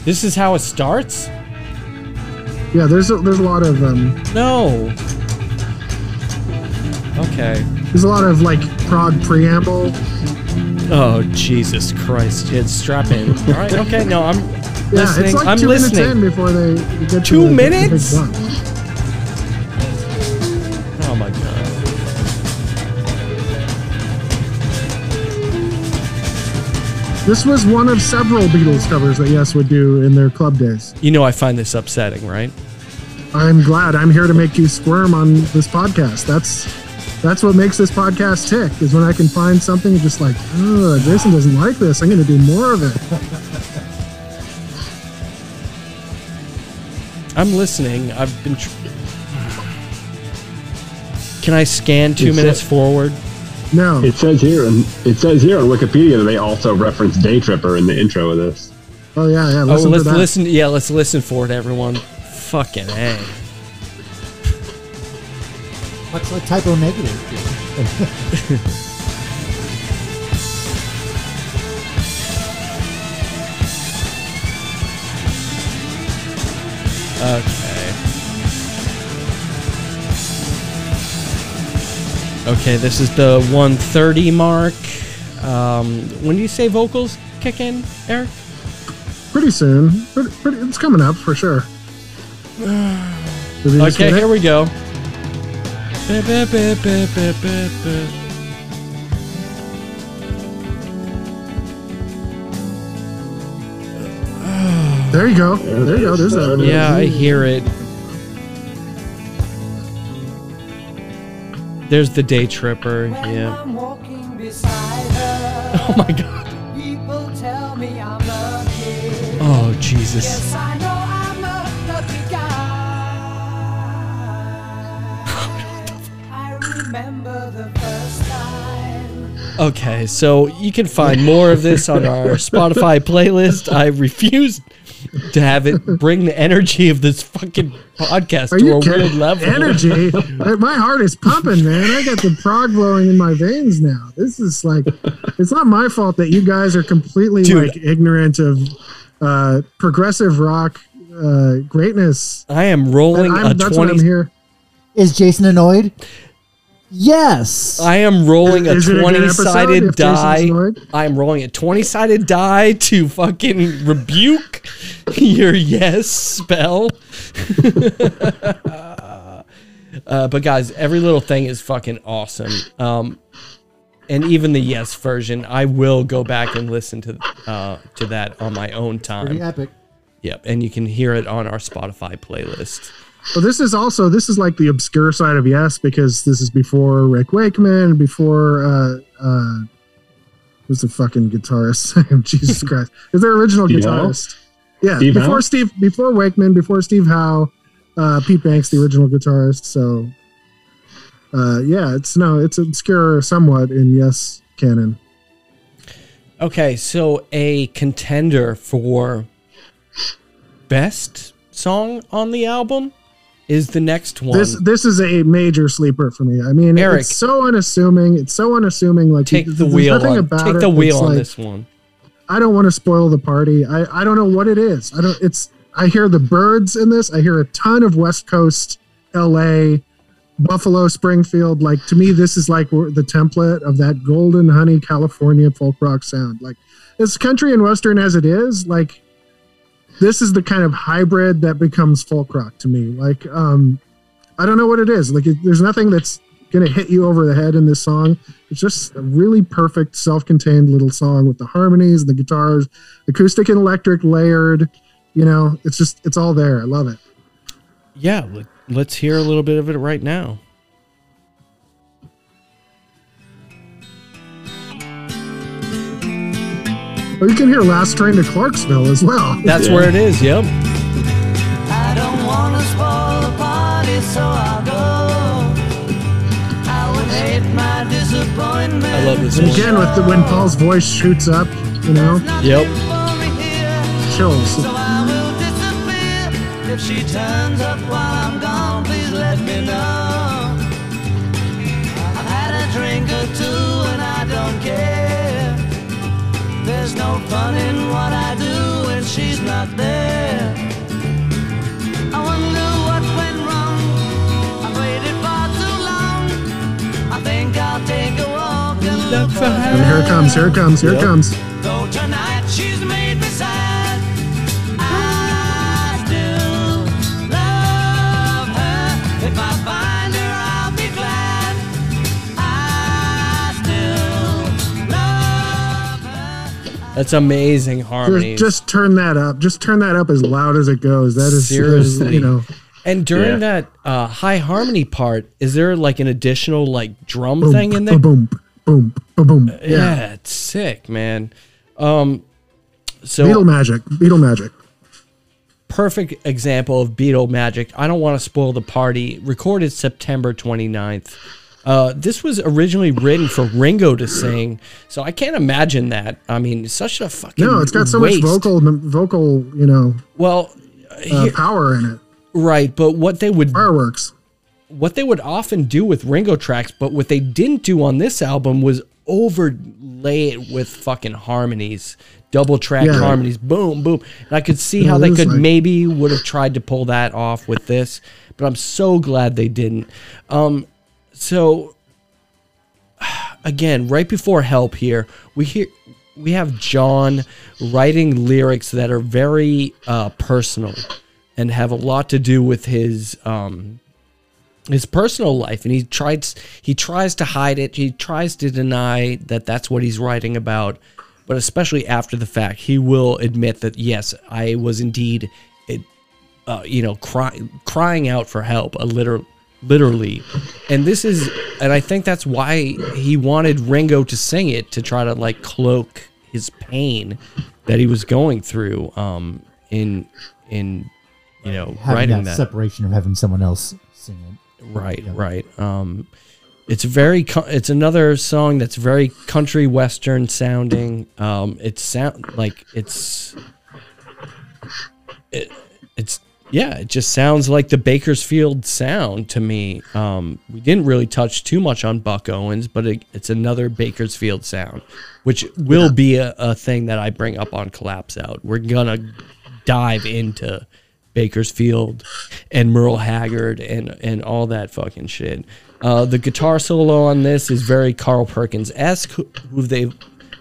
Speaker 1: This is how it starts.
Speaker 2: Yeah, there's a, there's a lot of um,
Speaker 1: No. Okay.
Speaker 2: there's a lot of like prog preamble.
Speaker 1: Oh Jesus Christ! It's strap in. All right. Okay. No, I'm
Speaker 2: Yeah,
Speaker 1: listening.
Speaker 2: it's like
Speaker 1: I'm
Speaker 2: two
Speaker 1: listening.
Speaker 2: minutes in before they get to
Speaker 1: Two
Speaker 2: the- the
Speaker 1: minutes?
Speaker 2: bump. This was one of several Beatles covers that Yes would do in their club days.
Speaker 1: You know I find this upsetting, right?
Speaker 2: I'm glad I'm here to make you squirm on this podcast. That's that's what makes this podcast tick. Is when I can find something just like, oh, Jason doesn't like this. I'm going to do more of it.
Speaker 1: I'm listening. I've been. Tr- Can I scan two
Speaker 6: It's
Speaker 1: minutes
Speaker 6: a-
Speaker 1: forward?
Speaker 2: No.
Speaker 6: It says here, and it says here on Wikipedia that they also reference Day Tripper in the intro of this.
Speaker 2: Oh yeah, yeah.
Speaker 1: oh, let's
Speaker 2: that.
Speaker 1: listen. Yeah, let's listen for it, everyone. Fucking a.
Speaker 5: Much like Type O Negative.
Speaker 1: Okay. Okay, this is the 130 mark. Um, when do you say vocals kick in, Eric?
Speaker 2: Pretty soon. Pretty, pretty, it's coming up for sure.
Speaker 1: Okay, here we go. Ba, ba, ba.
Speaker 2: There you go. There you go. There's that.
Speaker 1: Yeah, I hear it. There's the day tripper. Yeah.
Speaker 8: I'm walking beside her.
Speaker 1: Oh my god.
Speaker 8: People tell me I'm lucky.
Speaker 1: Oh Jesus.
Speaker 8: Yes, I know I'm a lucky guy. I remember the first.
Speaker 1: Okay, so you can find more of this on our Spotify playlist. I refuse to have it bring the energy of this fucking podcast
Speaker 2: Are
Speaker 1: to a
Speaker 2: kidding?
Speaker 1: weird level.
Speaker 2: Energy. my heart is pumping, man. I got the prog blowing in my veins now. This is like, it's not my fault that you guys are completely
Speaker 1: Dude.
Speaker 2: like ignorant of uh, progressive rock uh, greatness.
Speaker 1: I am rolling
Speaker 2: And
Speaker 1: a
Speaker 2: I'm- that's what I'm
Speaker 1: 20
Speaker 2: here.
Speaker 5: Is Jason annoyed? Yes.
Speaker 1: I am rolling
Speaker 2: Is
Speaker 1: a
Speaker 2: a good
Speaker 1: 20
Speaker 2: episode
Speaker 1: sided
Speaker 2: if Jason's
Speaker 1: die. I am rolling a 20 sided die to fucking rebuke your yes spell. uh, but guys, every little thing is fucking awesome. Um, and even the yes version, I will go back and listen to uh, to that on my own time.
Speaker 5: Pretty epic.
Speaker 1: Yep, and you can hear it on our Spotify playlist.
Speaker 2: Well, this is also this is like the obscure side of Yes because this is before Rick Wakeman, before uh uh who's the fucking guitarist? Jesus Christ. Is their original
Speaker 6: Steve Howe?
Speaker 2: guitarist? Yeah,
Speaker 6: Steve
Speaker 2: before
Speaker 6: Howe?
Speaker 2: Steve before Wakeman, before Steve Howe, uh Pete Banks, the original guitarist. So uh yeah, it's no, it's obscure somewhat in Yes canon.
Speaker 1: Okay, so a contender for best song on the album is the next one.
Speaker 2: This this is a major sleeper for me. I mean,
Speaker 1: Eric.
Speaker 2: it's so unassuming. It's so unassuming. Like
Speaker 1: take the wheel
Speaker 2: nothing
Speaker 1: on.
Speaker 2: about
Speaker 1: Take
Speaker 2: it
Speaker 1: the wheel on
Speaker 2: like-
Speaker 1: this one.
Speaker 2: I don't want to spoil the party. I, I don't know what it is. I don't. It's. I hear the Byrds in this. I hear a ton of West Coast, L.A., Buffalo, Springfield. Like to me, this is like the template of that golden honey California folk rock sound. Like as country and western as it is, like this is the kind of hybrid that becomes folk rock to me. Like um, I don't know what it is. Like it, there's nothing that's gonna hit you over the head in this song. It's just a really perfect, self-contained little song with the harmonies, and the guitars, acoustic and electric layered. You know, it's just it's all there. I love it.
Speaker 1: Yeah, let- let's hear a little bit of it right now.
Speaker 2: Oh, you can hear Last Train to Clarksville as well.
Speaker 1: That's where it is. Yep.
Speaker 8: I don't wanna spoil the party, so I'll go. I would hate my disappointment.
Speaker 1: I love this
Speaker 2: And
Speaker 1: one.
Speaker 2: again, with the, when Paul's voice shoots up, you know,
Speaker 1: Yep.
Speaker 2: chills.
Speaker 8: So There's no fun in what I do when she's not there. I wonder what went wrong. I waited far too long. I think I'll take a walk and look for her.
Speaker 2: And here it comes. Here it comes. Here
Speaker 1: Yep.
Speaker 2: it comes.
Speaker 1: That's amazing harmonies.
Speaker 2: Just, just turn that up. Just turn that up as loud as it goes. That is
Speaker 1: Seriously.
Speaker 2: you know.
Speaker 1: and during
Speaker 6: Yeah.
Speaker 1: that uh, high harmony part, is there like an additional like drum
Speaker 2: Boom,
Speaker 1: thing in there?
Speaker 2: boom, boom, boom, boom.
Speaker 1: Yeah.
Speaker 2: Yeah.
Speaker 1: it's sick, man. Um, so
Speaker 2: Beatle magic. Beatle magic.
Speaker 1: perfect example of Beatle magic. I don't want to spoil the party. Recorded September 29th. Uh, this was originally written for Ringo to sing, so I can't imagine that. I mean, such a fucking
Speaker 2: No, it's got so
Speaker 1: waste.
Speaker 2: much vocal, vocal, you know,
Speaker 1: Well,
Speaker 2: uh,
Speaker 1: here-
Speaker 2: power in it.
Speaker 1: right, but what they would
Speaker 2: Fireworks.
Speaker 1: what they would often do with Ringo tracks, but what they didn't do on this album was overlay it with fucking harmonies, double track
Speaker 2: Yeah.
Speaker 1: harmonies, boom, boom. And I could see
Speaker 2: Yeah,
Speaker 1: how they could
Speaker 2: like-
Speaker 1: maybe would have tried to pull that off with this, but I'm so glad they didn't. Um, so again, right before help here, we hear we have John writing lyrics that are very uh, personal and have a lot to do with his um, his personal life, and he tries he tries to hide it. He tries to deny that that's what he's writing about, but especially after the fact, he will admit that yes, I was indeed, it, uh, you know, cry, crying out for help, a literal, literally, and this is, and I think that's why he wanted Ringo to sing it to try to like cloak his pain that he was going through, um, in in you know
Speaker 5: Having
Speaker 1: writing
Speaker 5: that,
Speaker 1: that
Speaker 5: separation of having someone else sing it.
Speaker 1: Right, right. Um, it's very. It's another song that's very country western sounding. Um, it sound like it's. It, it's yeah. It just sounds like the Bakersfield sound to me. Um, we didn't really touch too much on Buck Owens, but it, it's another Bakersfield sound, which will be a, a thing that I bring up on Collapse Out. We're gonna dive into Bakersfield and Merle Haggard and and all that fucking shit. Uh, the guitar solo on this is very Carl Perkins esque, who who they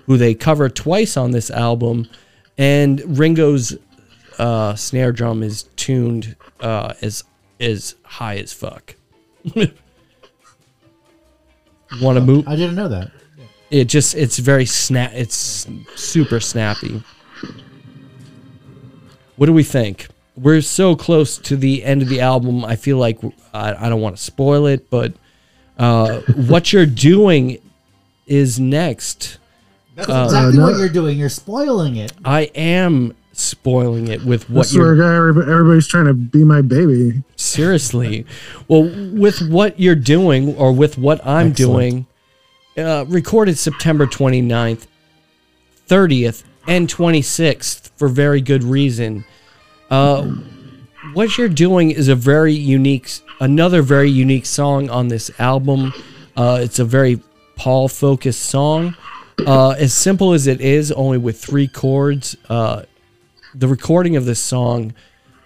Speaker 1: who they cover twice on this album, and Ringo's uh, snare drum is tuned uh, as as high as fuck. Want to move?
Speaker 5: I didn't know that.
Speaker 1: It just it's very snap. It's super snappy. What do we think? we're so close to the end of the album. I feel like I, I don't want to spoil it, but uh, what you're doing is next.
Speaker 5: That's
Speaker 1: Uh,
Speaker 5: exactly
Speaker 2: no.
Speaker 5: what you're doing. You're spoiling it.
Speaker 1: I am spoiling it with what you're
Speaker 2: everybody, everybody's trying to be my baby.
Speaker 1: seriously. Well, with what you're doing or with what I'm
Speaker 5: Excellent.
Speaker 1: doing, uh, recorded September 29th, 30th, and 26th for very good reason. Uh, what you're doing is a very unique, another very unique song on this album. Uh, it's a very Paul focused song. Uh, as simple as it is, only with three chords. Uh, the recording of this song,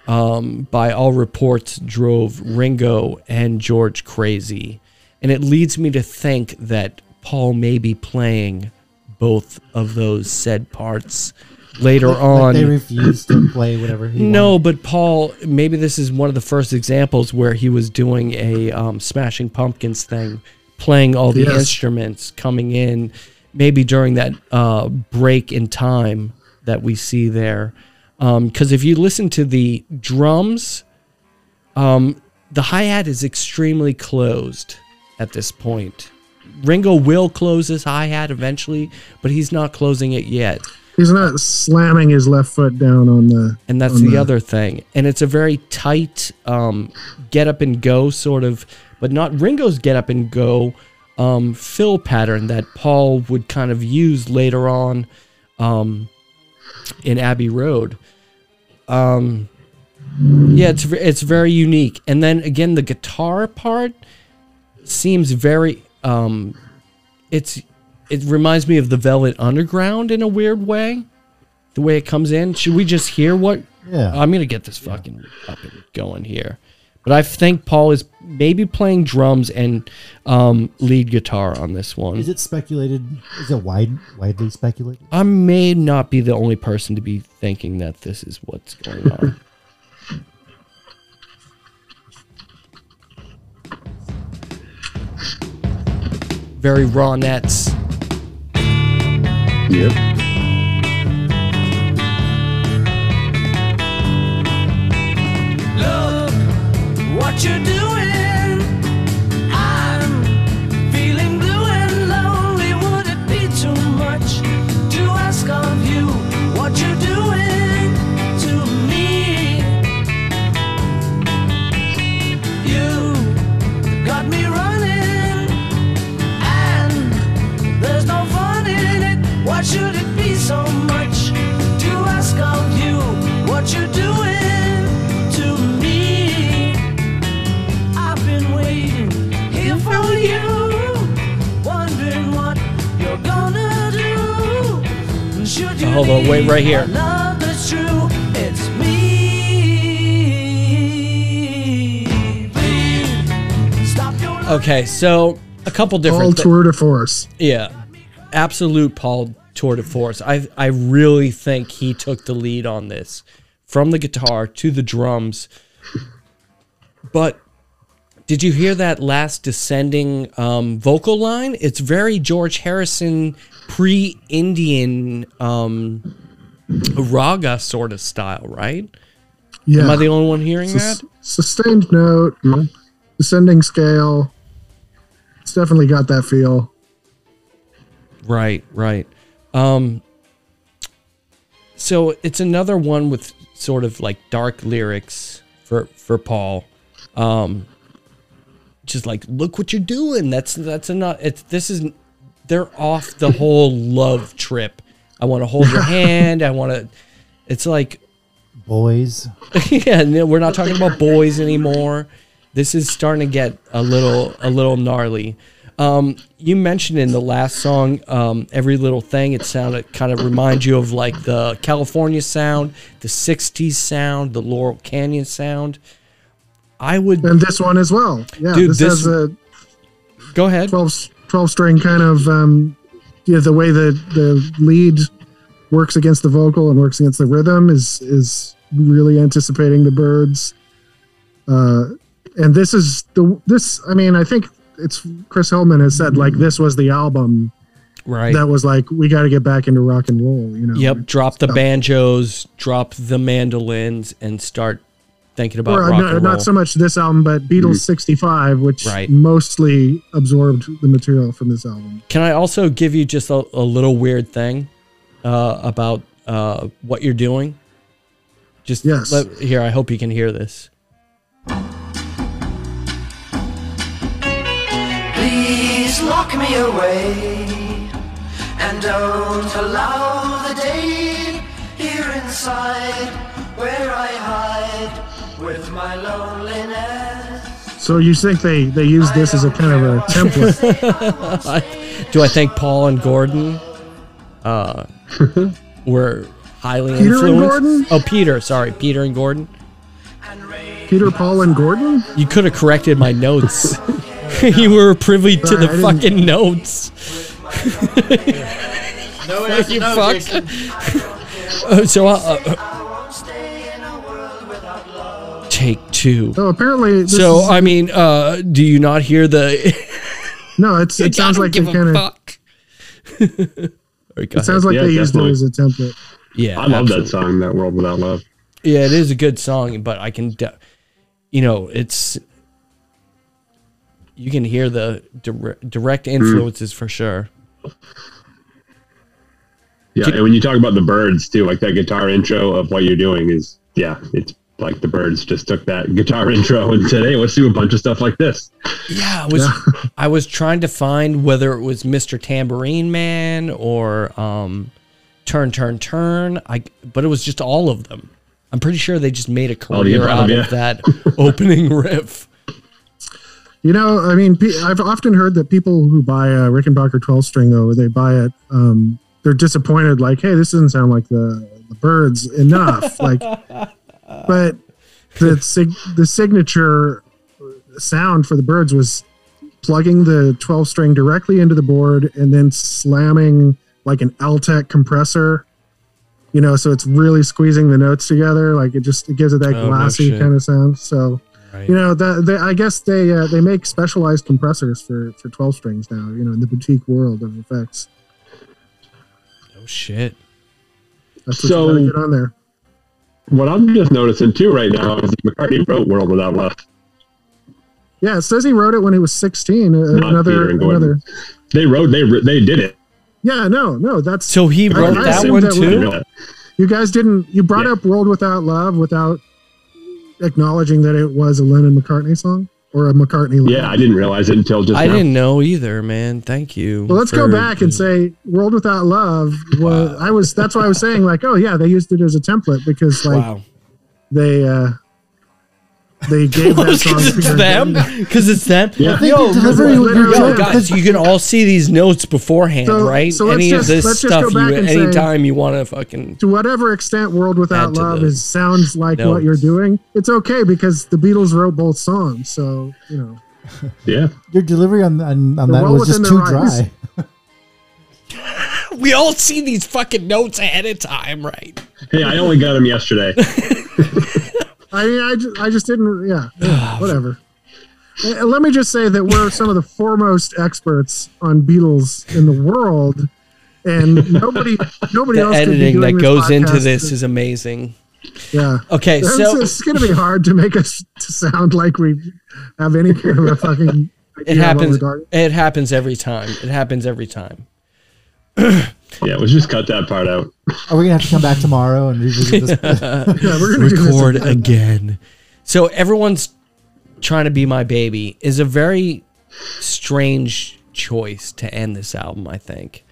Speaker 1: um, by all reports, drove Ringo and George crazy. And it leads me to think that Paul may be playing both of those said parts later
Speaker 5: Like
Speaker 1: on.
Speaker 5: they refuse to play whatever he
Speaker 1: No, but Paul, maybe this is one of the first examples where he was doing a um, Smashing Pumpkins thing, playing all the
Speaker 2: Yes.
Speaker 1: instruments coming in, maybe during that uh, break in time that we see there. Because if you listen to the drums, um, the hi hat is extremely closed at this point. Ringo will close his hi hat eventually, but he's not closing it yet
Speaker 2: He's not slamming his left foot down on the.
Speaker 1: and that's
Speaker 2: on
Speaker 1: the other thing and it's a very tight um, get up and go sort of but not ringo's get up and go um, fill pattern that paul would kind of use later on um, in abbey road um, yeah it's it's very unique. And then again the guitar part seems very um, it's it reminds me of the velvet underground in a weird way the way it comes in. Should we just hear what
Speaker 5: Yeah.
Speaker 1: i'm gonna get this fucking up and going here but i think paul is maybe playing drums and um, lead guitar on this one
Speaker 5: Is it speculated? Is it wide, widely speculated?
Speaker 1: i may not be the only person to be thinking that this is what's going on very raw nets
Speaker 6: Yep.
Speaker 8: What you're doing.
Speaker 1: Hold on, wait right here.
Speaker 8: a Love that's true, it's me. Please stop your
Speaker 1: okay so a couple
Speaker 2: All
Speaker 1: different thi-
Speaker 2: tour de force.
Speaker 1: Yeah, absolute Paul tour de force. I I really think he took the lead on this, from the guitar to the drums. But did you hear that last descending um, vocal line? It's very George Harrison pre-Indian um, raga sort of style, right?
Speaker 2: Yeah.
Speaker 1: Am I the only one hearing
Speaker 2: Sus-
Speaker 1: that?
Speaker 2: sustained note, descending scale. It's definitely got that feel.
Speaker 1: Right, right. Um so it's another one with sort of like dark lyrics for for Paul. Um just like look what you're doing. That's that's enough. It's this is they're off the whole love trip. I want to hold your hand. I want to it's like
Speaker 5: Boys.
Speaker 1: yeah, no, we're not talking about boys anymore. This is starting to get a little a little gnarly. Um, you mentioned in the last song, um, every little thing. It sounded kind of reminds you of like the California sound, the '60s sound, the Laurel Canyon sound. I would
Speaker 2: And this one as well. Yeah,
Speaker 1: Dude,
Speaker 2: this,
Speaker 1: this-
Speaker 2: has a
Speaker 1: go ahead.
Speaker 2: 12, 12 string kind of um, yeah, the way the the lead works against the vocal and works against the rhythm is is really anticipating the Byrds. Uh, and this is the this. I mean, I think it's Chris Hillman has said like this was the album,
Speaker 1: Right.
Speaker 2: that was like we got to get back into rock and roll. You know.
Speaker 1: Yep. Drop the banjos, drop the mandolins, and start thinking about
Speaker 2: Or
Speaker 1: rock
Speaker 2: not,
Speaker 1: and roll.
Speaker 2: not so much this album, but Beatles '65, which
Speaker 1: Right.
Speaker 2: mostly absorbed the material from this album.
Speaker 1: Can I also give you just a, a little weird thing uh, about uh, what you're doing? Just
Speaker 2: Yes.
Speaker 1: let, here. I hope you can hear this.
Speaker 12: Please lock me away and don't allow the day here inside where I hide with my loneliness.
Speaker 2: So you think they they use this as a kind of a template?
Speaker 1: Do I think Paul and Gordon uh, were highly
Speaker 2: Peter and
Speaker 1: influenced?
Speaker 2: Gordon?
Speaker 1: Oh, Peter. Sorry, Peter and Gordon.
Speaker 2: Peter, Paul, and Gordon.
Speaker 1: You could have corrected my notes. you were privy to the
Speaker 2: I didn't-
Speaker 1: fucking notes.
Speaker 13: No,
Speaker 1: Fuck you,
Speaker 13: no,
Speaker 1: fuck.
Speaker 13: Jason.
Speaker 1: So, uh, uh, take two.
Speaker 2: So apparently,
Speaker 1: So,
Speaker 2: is-
Speaker 1: I mean, uh, do you not hear the?
Speaker 2: no, it's it sounds like they
Speaker 1: give a
Speaker 2: kind of
Speaker 1: fuck. Alright, go
Speaker 2: it sounds like
Speaker 6: Yeah,
Speaker 2: they used it as a template.
Speaker 1: Yeah,
Speaker 6: I love
Speaker 1: absolutely.
Speaker 6: that song, that world without love.
Speaker 1: Yeah, it is a good song, but I can, de- you know, it's you can hear the dire- direct influences for sure.
Speaker 6: Yeah, and when you talk about the Byrds too, like that guitar intro of what you're doing is, yeah, it's like the Byrds just took that guitar intro and said, "Hey, let's do a bunch of stuff like this."
Speaker 1: Yeah, I was I was trying to find whether it was Mr. Tambourine Man or um, Turn Turn Turn. I but it was just all of them. I'm pretty sure they just made a
Speaker 6: All the
Speaker 1: career
Speaker 6: above,
Speaker 1: out
Speaker 6: yeah.
Speaker 1: of that opening riff.
Speaker 2: You know, I mean, I've often heard that people who buy a Rickenbacker 12 string, though, they buy it, um, they're disappointed, like, hey, this doesn't sound like the, the Byrds enough. like, but the, sig- the signature sound for the Byrds was plugging the 12 string directly into the board and then slamming like an Altec compressor. You know, so it's really squeezing the notes together. Like it just it gives it that
Speaker 1: Oh,
Speaker 2: glassy
Speaker 1: shit.
Speaker 2: kind of sound. So
Speaker 1: Right.
Speaker 2: you know, that they, I guess they uh, they make specialized compressors for for 12 strings now. You know, in the boutique world of effects.
Speaker 1: Oh shit.
Speaker 2: That's what
Speaker 6: So-
Speaker 2: you gotta get on there.
Speaker 6: What I'm just noticing too right now is that McCartney wrote "World Without Love."
Speaker 2: Yeah, it says he wrote it when he was 16. Uh,
Speaker 6: Not
Speaker 2: another
Speaker 6: Peter and
Speaker 2: another.
Speaker 6: They wrote, they they did it.
Speaker 2: Yeah, no, no, that's
Speaker 1: So he wrote
Speaker 2: I
Speaker 1: that
Speaker 2: assumed
Speaker 1: one
Speaker 2: that was-
Speaker 1: too.
Speaker 2: You guys didn't. You brought
Speaker 6: Yeah.
Speaker 2: up "World Without Love" without acknowledging that it was a Lennon McCartney song or a McCartney. Lennon.
Speaker 6: Yeah, I didn't realize it until just
Speaker 1: I
Speaker 6: now.
Speaker 1: didn't know either, man. Thank you.
Speaker 2: Well, let's go back and say "World Without Love." Was I was that's why I was saying like, oh yeah, they used it as a template because like
Speaker 1: Wow.
Speaker 2: they uh they gave that song. to
Speaker 1: it's them. Because it's them.
Speaker 6: Yeah.
Speaker 5: I
Speaker 1: Yo,
Speaker 2: yo,
Speaker 5: you're
Speaker 2: yo,
Speaker 1: guys, you can all see these notes beforehand,
Speaker 2: So-
Speaker 1: right?
Speaker 2: so
Speaker 1: Any
Speaker 2: just-
Speaker 1: of this
Speaker 2: just
Speaker 1: stuff,
Speaker 2: go
Speaker 1: you
Speaker 2: back and say-
Speaker 1: anytime you want to fucking.
Speaker 2: to whatever extent "World Without Love" is sounds like what you're doing, it's okay because the Beatles wrote both songs. So you know,
Speaker 6: Yeah,
Speaker 5: Your delivery on, on, on that was just too dry.
Speaker 1: We all see these fucking notes ahead of time, right?
Speaker 6: hey, I only got them yesterday.
Speaker 2: I mean, I just, I just didn't. Yeah, whatever. Uh, Let me just say that we're some of the foremost experts on Beatles in the world, and nobody, nobody
Speaker 1: The
Speaker 2: else.
Speaker 1: editing that goes into this is amazing.
Speaker 2: Yeah.
Speaker 1: Okay, so
Speaker 2: it's going to be hard to make us to sound like we have any kind of a fucking.
Speaker 1: it happens. It happens every time. It happens every time.
Speaker 6: Yeah, let's just cut that part out.
Speaker 5: Are we gonna have to come back tomorrow and revisit this?
Speaker 2: Yeah, we're going to
Speaker 1: Record again. So everyone's trying to be my baby is a very strange choice to end this album. I think.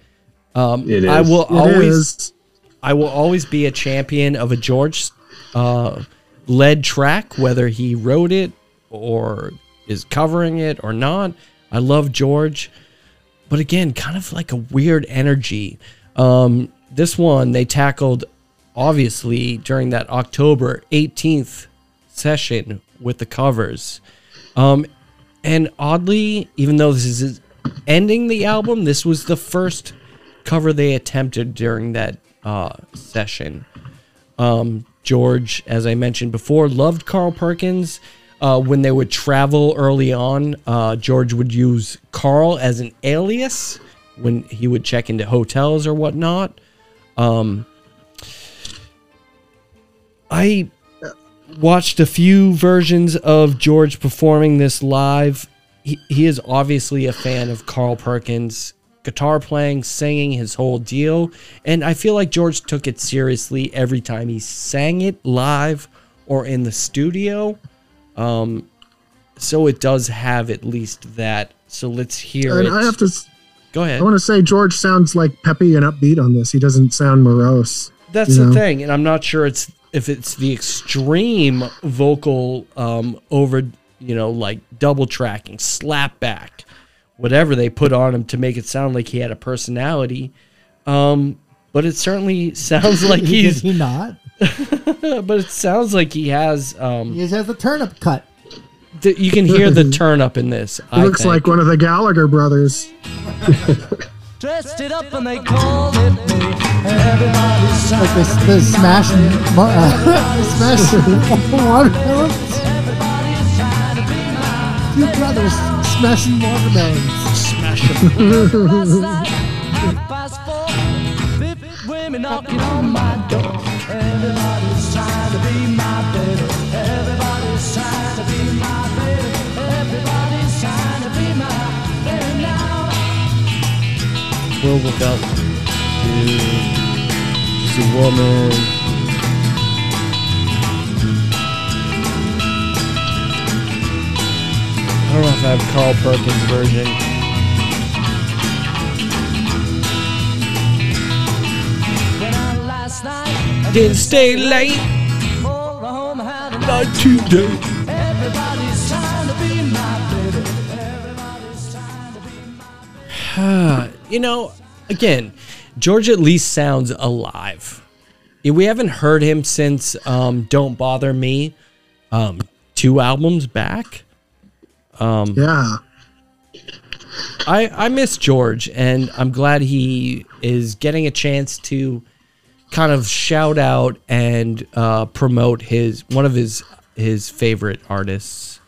Speaker 1: Um,
Speaker 6: It
Speaker 1: I will
Speaker 2: It
Speaker 1: always.
Speaker 2: is.
Speaker 1: I will always be a champion of a George uh, led track, whether he wrote it or is covering it or not. I love George, but again, kind of like a weird energy. Um, this one they tackled obviously during that October 18th session with the covers. Um, and oddly, even though this is ending the album, this was the first cover they attempted during that uh, session. Um, George, as I mentioned before, loved Carl Perkins. Uh, when they would travel early on, uh, George would use Carl as an alias when he would check into hotels or whatnot. Um, I watched a few versions of George performing this live. He, he is obviously a fan of Carl Perkins, guitar playing, singing, his whole deal. And I feel like George took it seriously every time he sang it live or in the studio. Um, so it does have at least that. So let's hear
Speaker 2: And
Speaker 1: it.
Speaker 2: I have to.
Speaker 1: Go ahead.
Speaker 2: I want to say George sounds like peppy and upbeat on this. He doesn't sound morose.
Speaker 1: That's the
Speaker 2: know?
Speaker 1: thing, and I'm not sure it's if it's the extreme vocal um, over, you know, like double tracking, slap back, whatever they put on him to make it sound like he had a personality. Um, but it certainly sounds like he's
Speaker 5: he not?
Speaker 1: but it sounds like he has. Um,
Speaker 5: He has a turnip cut.
Speaker 1: th- you can hear the turn up in this.
Speaker 2: He
Speaker 1: I
Speaker 2: looks
Speaker 1: think.
Speaker 2: like one of the Gallagher brothers.
Speaker 8: Dressed it up and they called it me. Everybody's
Speaker 5: Like the, the smash, mar- uh, smash watermelons. Two brothers smashing watermelons.
Speaker 1: Smashing.
Speaker 8: Past four, fifty women knocking on my door. Everybody's trying to be my baby. Everybody's trying to be my baby. Everybody's trying to be my baby now.
Speaker 1: Will look up to a woman. I don't know if I have Carl Perkins version. Didn't stay late,
Speaker 8: more home had a
Speaker 1: not today.
Speaker 8: Everybody's trying to be my baby. Everybody's trying to be my
Speaker 1: you know, again, George at least sounds alive. We haven't heard him since um, "Don't Bother Me," um, two albums back. Um,
Speaker 2: Yeah.
Speaker 1: I I miss George, and I'm glad he is getting a chance to kind of shout out and uh, promote his one of his his favorite artists,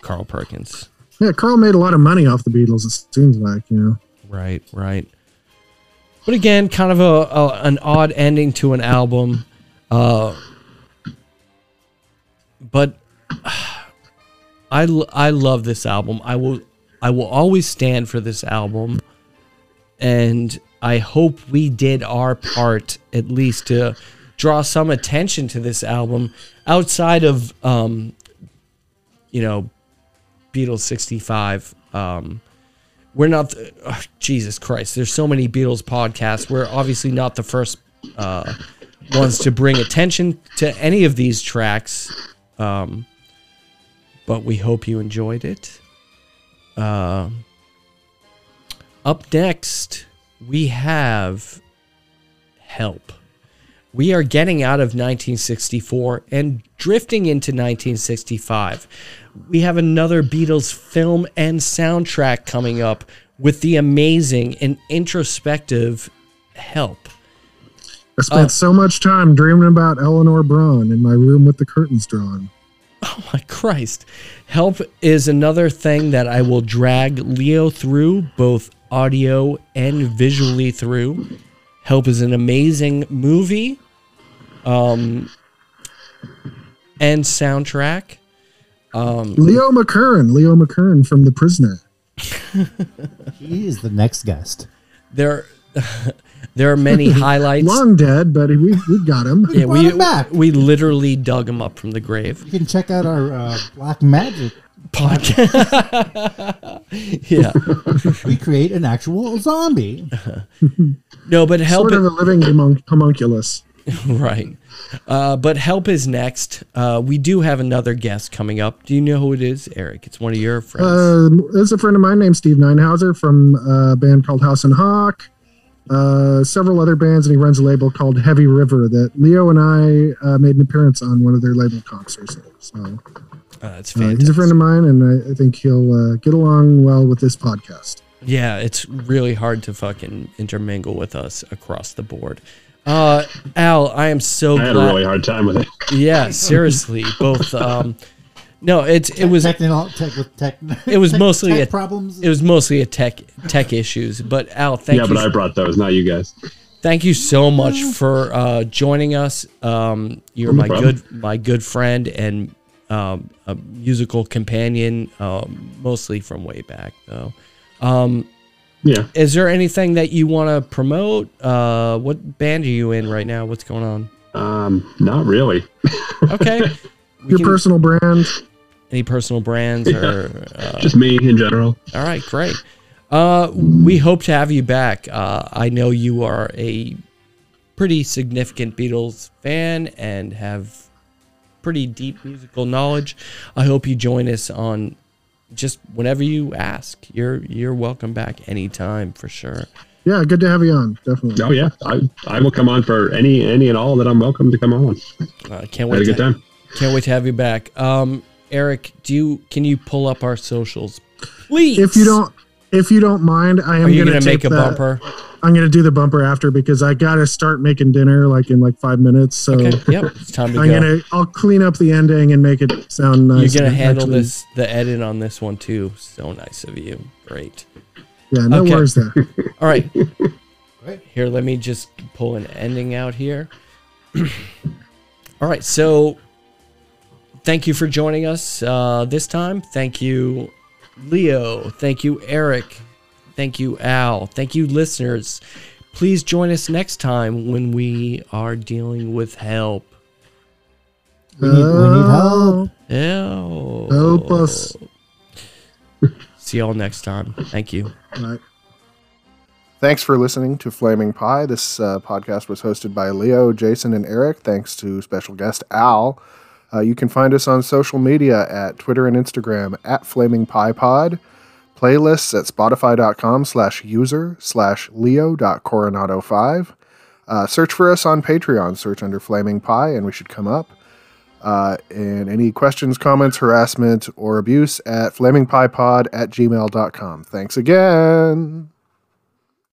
Speaker 1: Carl Perkins.
Speaker 2: Yeah, Carl made a lot of money off the Beatles, it seems like, you know.
Speaker 1: Right, right. But again, kind of a, a an odd ending to an album. Uh, but I love this album. I will I will always stand for this album, and I hope we did our part at least to draw some attention to this album outside of um, you know, Beatles sixty five. Um, we're not the, ugh, Jesus Christ. There's so many Beatles podcasts. We're obviously not the first uh, ones to bring attention to any of these tracks, um, but we hope you enjoyed it. Uh, up next, we have Help. We are getting out of 1964 and drifting into 1965. We have another Beatles film and soundtrack coming up with the amazing and introspective Help.
Speaker 2: I spent
Speaker 1: Oh.
Speaker 2: so much time dreaming about Eleanor Braun in my room with the curtains drawn.
Speaker 1: Oh my Christ. Help is another thing that I will drag Leo through, both audio and visually through. Help is an amazing movie um, and soundtrack. Um,
Speaker 2: Leo McKern, Leo McKern from The Prisoner.
Speaker 5: He is the next guest.
Speaker 1: there, there are many highlights.
Speaker 2: Long dead, but we, we got him.
Speaker 1: yeah,
Speaker 5: brought
Speaker 1: we,
Speaker 5: him back.
Speaker 1: we literally dug him up from the grave.
Speaker 5: You can check out our uh, Black Magic.
Speaker 1: Podcast. yeah.
Speaker 5: We create an actual zombie.
Speaker 1: No, but help
Speaker 2: Sort of a living homun- homunculus.
Speaker 1: right. Uh, but help is next. Uh, we do have another guest coming up. Do you know who it is, Eric? It's one of your friends.
Speaker 2: Uh, this is a friend of mine named Steve Ninehauser from a band called House and Hawk. Uh, several other bands, and he runs a label called Heavy River that Leo and I uh, made an appearance on one of their label concerts. So
Speaker 1: Uh, that's
Speaker 2: uh,
Speaker 1: fantastic.
Speaker 2: he's a friend of mine, and I, I think he'll uh, get along well with this podcast.
Speaker 1: Yeah, it's really hard to fucking intermingle with us across the board. Uh, Al, I am so
Speaker 6: I had
Speaker 1: glad.
Speaker 6: a really hard time with it.
Speaker 1: yeah, seriously, both um, No, it's it was
Speaker 5: technical tech with tech.
Speaker 1: it was
Speaker 5: tech-
Speaker 1: mostly
Speaker 5: tech
Speaker 1: a,
Speaker 5: problems.
Speaker 1: It was mostly a tech tech issues. But Al, thank
Speaker 6: yeah,
Speaker 1: you.
Speaker 6: but I brought those, not you guys.
Speaker 1: Thank you so much for uh, joining us. Um, you're
Speaker 6: No
Speaker 1: my
Speaker 6: problem.
Speaker 1: good my good friend and um, a musical companion, um, mostly from way back though. Um,
Speaker 6: yeah.
Speaker 1: Is there anything that you want to promote? Uh, what band are you in right now? What's going on?
Speaker 6: Um, not really.
Speaker 1: Okay. We
Speaker 2: Your
Speaker 1: can-
Speaker 2: personal brand.
Speaker 1: Any personal brands or uh,
Speaker 6: Just me in general.
Speaker 1: All right, great. Uh, we hope to have you back. Uh, I know you are a pretty significant Beatles fan and have pretty deep musical knowledge. I hope you join us on just whenever you ask. You're you're welcome back anytime for sure.
Speaker 2: Yeah, good to have you on. Definitely.
Speaker 6: Oh yeah, I, I will come on for any any and all that I'm welcome to come on.
Speaker 1: Uh, can't wait.
Speaker 6: Had
Speaker 1: wait.
Speaker 6: a good
Speaker 1: to,
Speaker 6: time.
Speaker 1: Can't wait to have you back. Um, Eric, do you can you pull up our socials, please?
Speaker 2: If you don't, if you don't mind, I am
Speaker 1: Are you
Speaker 2: gonna,
Speaker 1: gonna make
Speaker 2: take
Speaker 1: a
Speaker 2: that-
Speaker 1: bumper?
Speaker 2: I'm gonna do the bumper after because I gotta start making dinner like in like five minutes. So
Speaker 1: Okay, yep, it's time to
Speaker 2: I'm
Speaker 1: go.
Speaker 2: gonna I'll clean up the ending and make it sound nice.
Speaker 1: You're gonna handle
Speaker 2: actually-
Speaker 1: this the edit on this one too. So nice of you. Great.
Speaker 2: Yeah, no
Speaker 1: Okay.
Speaker 2: worries there.
Speaker 1: All right. Here, let me just pull an ending out here. All right, so thank you for joining us uh, this time. Thank you, Leo. Thank you, Eric. Thank you, Al. Thank you, listeners. Please join us next time when we are dealing with help.
Speaker 5: We need, we need help.
Speaker 1: Help.
Speaker 2: Help us.
Speaker 1: See y'all next time. Thank you.
Speaker 2: Right.
Speaker 13: Thanks for listening to Flaming Pie. This uh, podcast was hosted by Leo, Jason, and Eric. Thanks to special guest Al. Uh, you can find us on social media at Twitter and Instagram at Flaming Pie Pod. Playlists at spotify.com slash user slash leo.coronado5. Uh, search for us on Patreon. Search under Flaming Pie and we should come up. Uh, and any questions, comments, harassment, or abuse at flamingpiepod at gmail.com. Thanks again.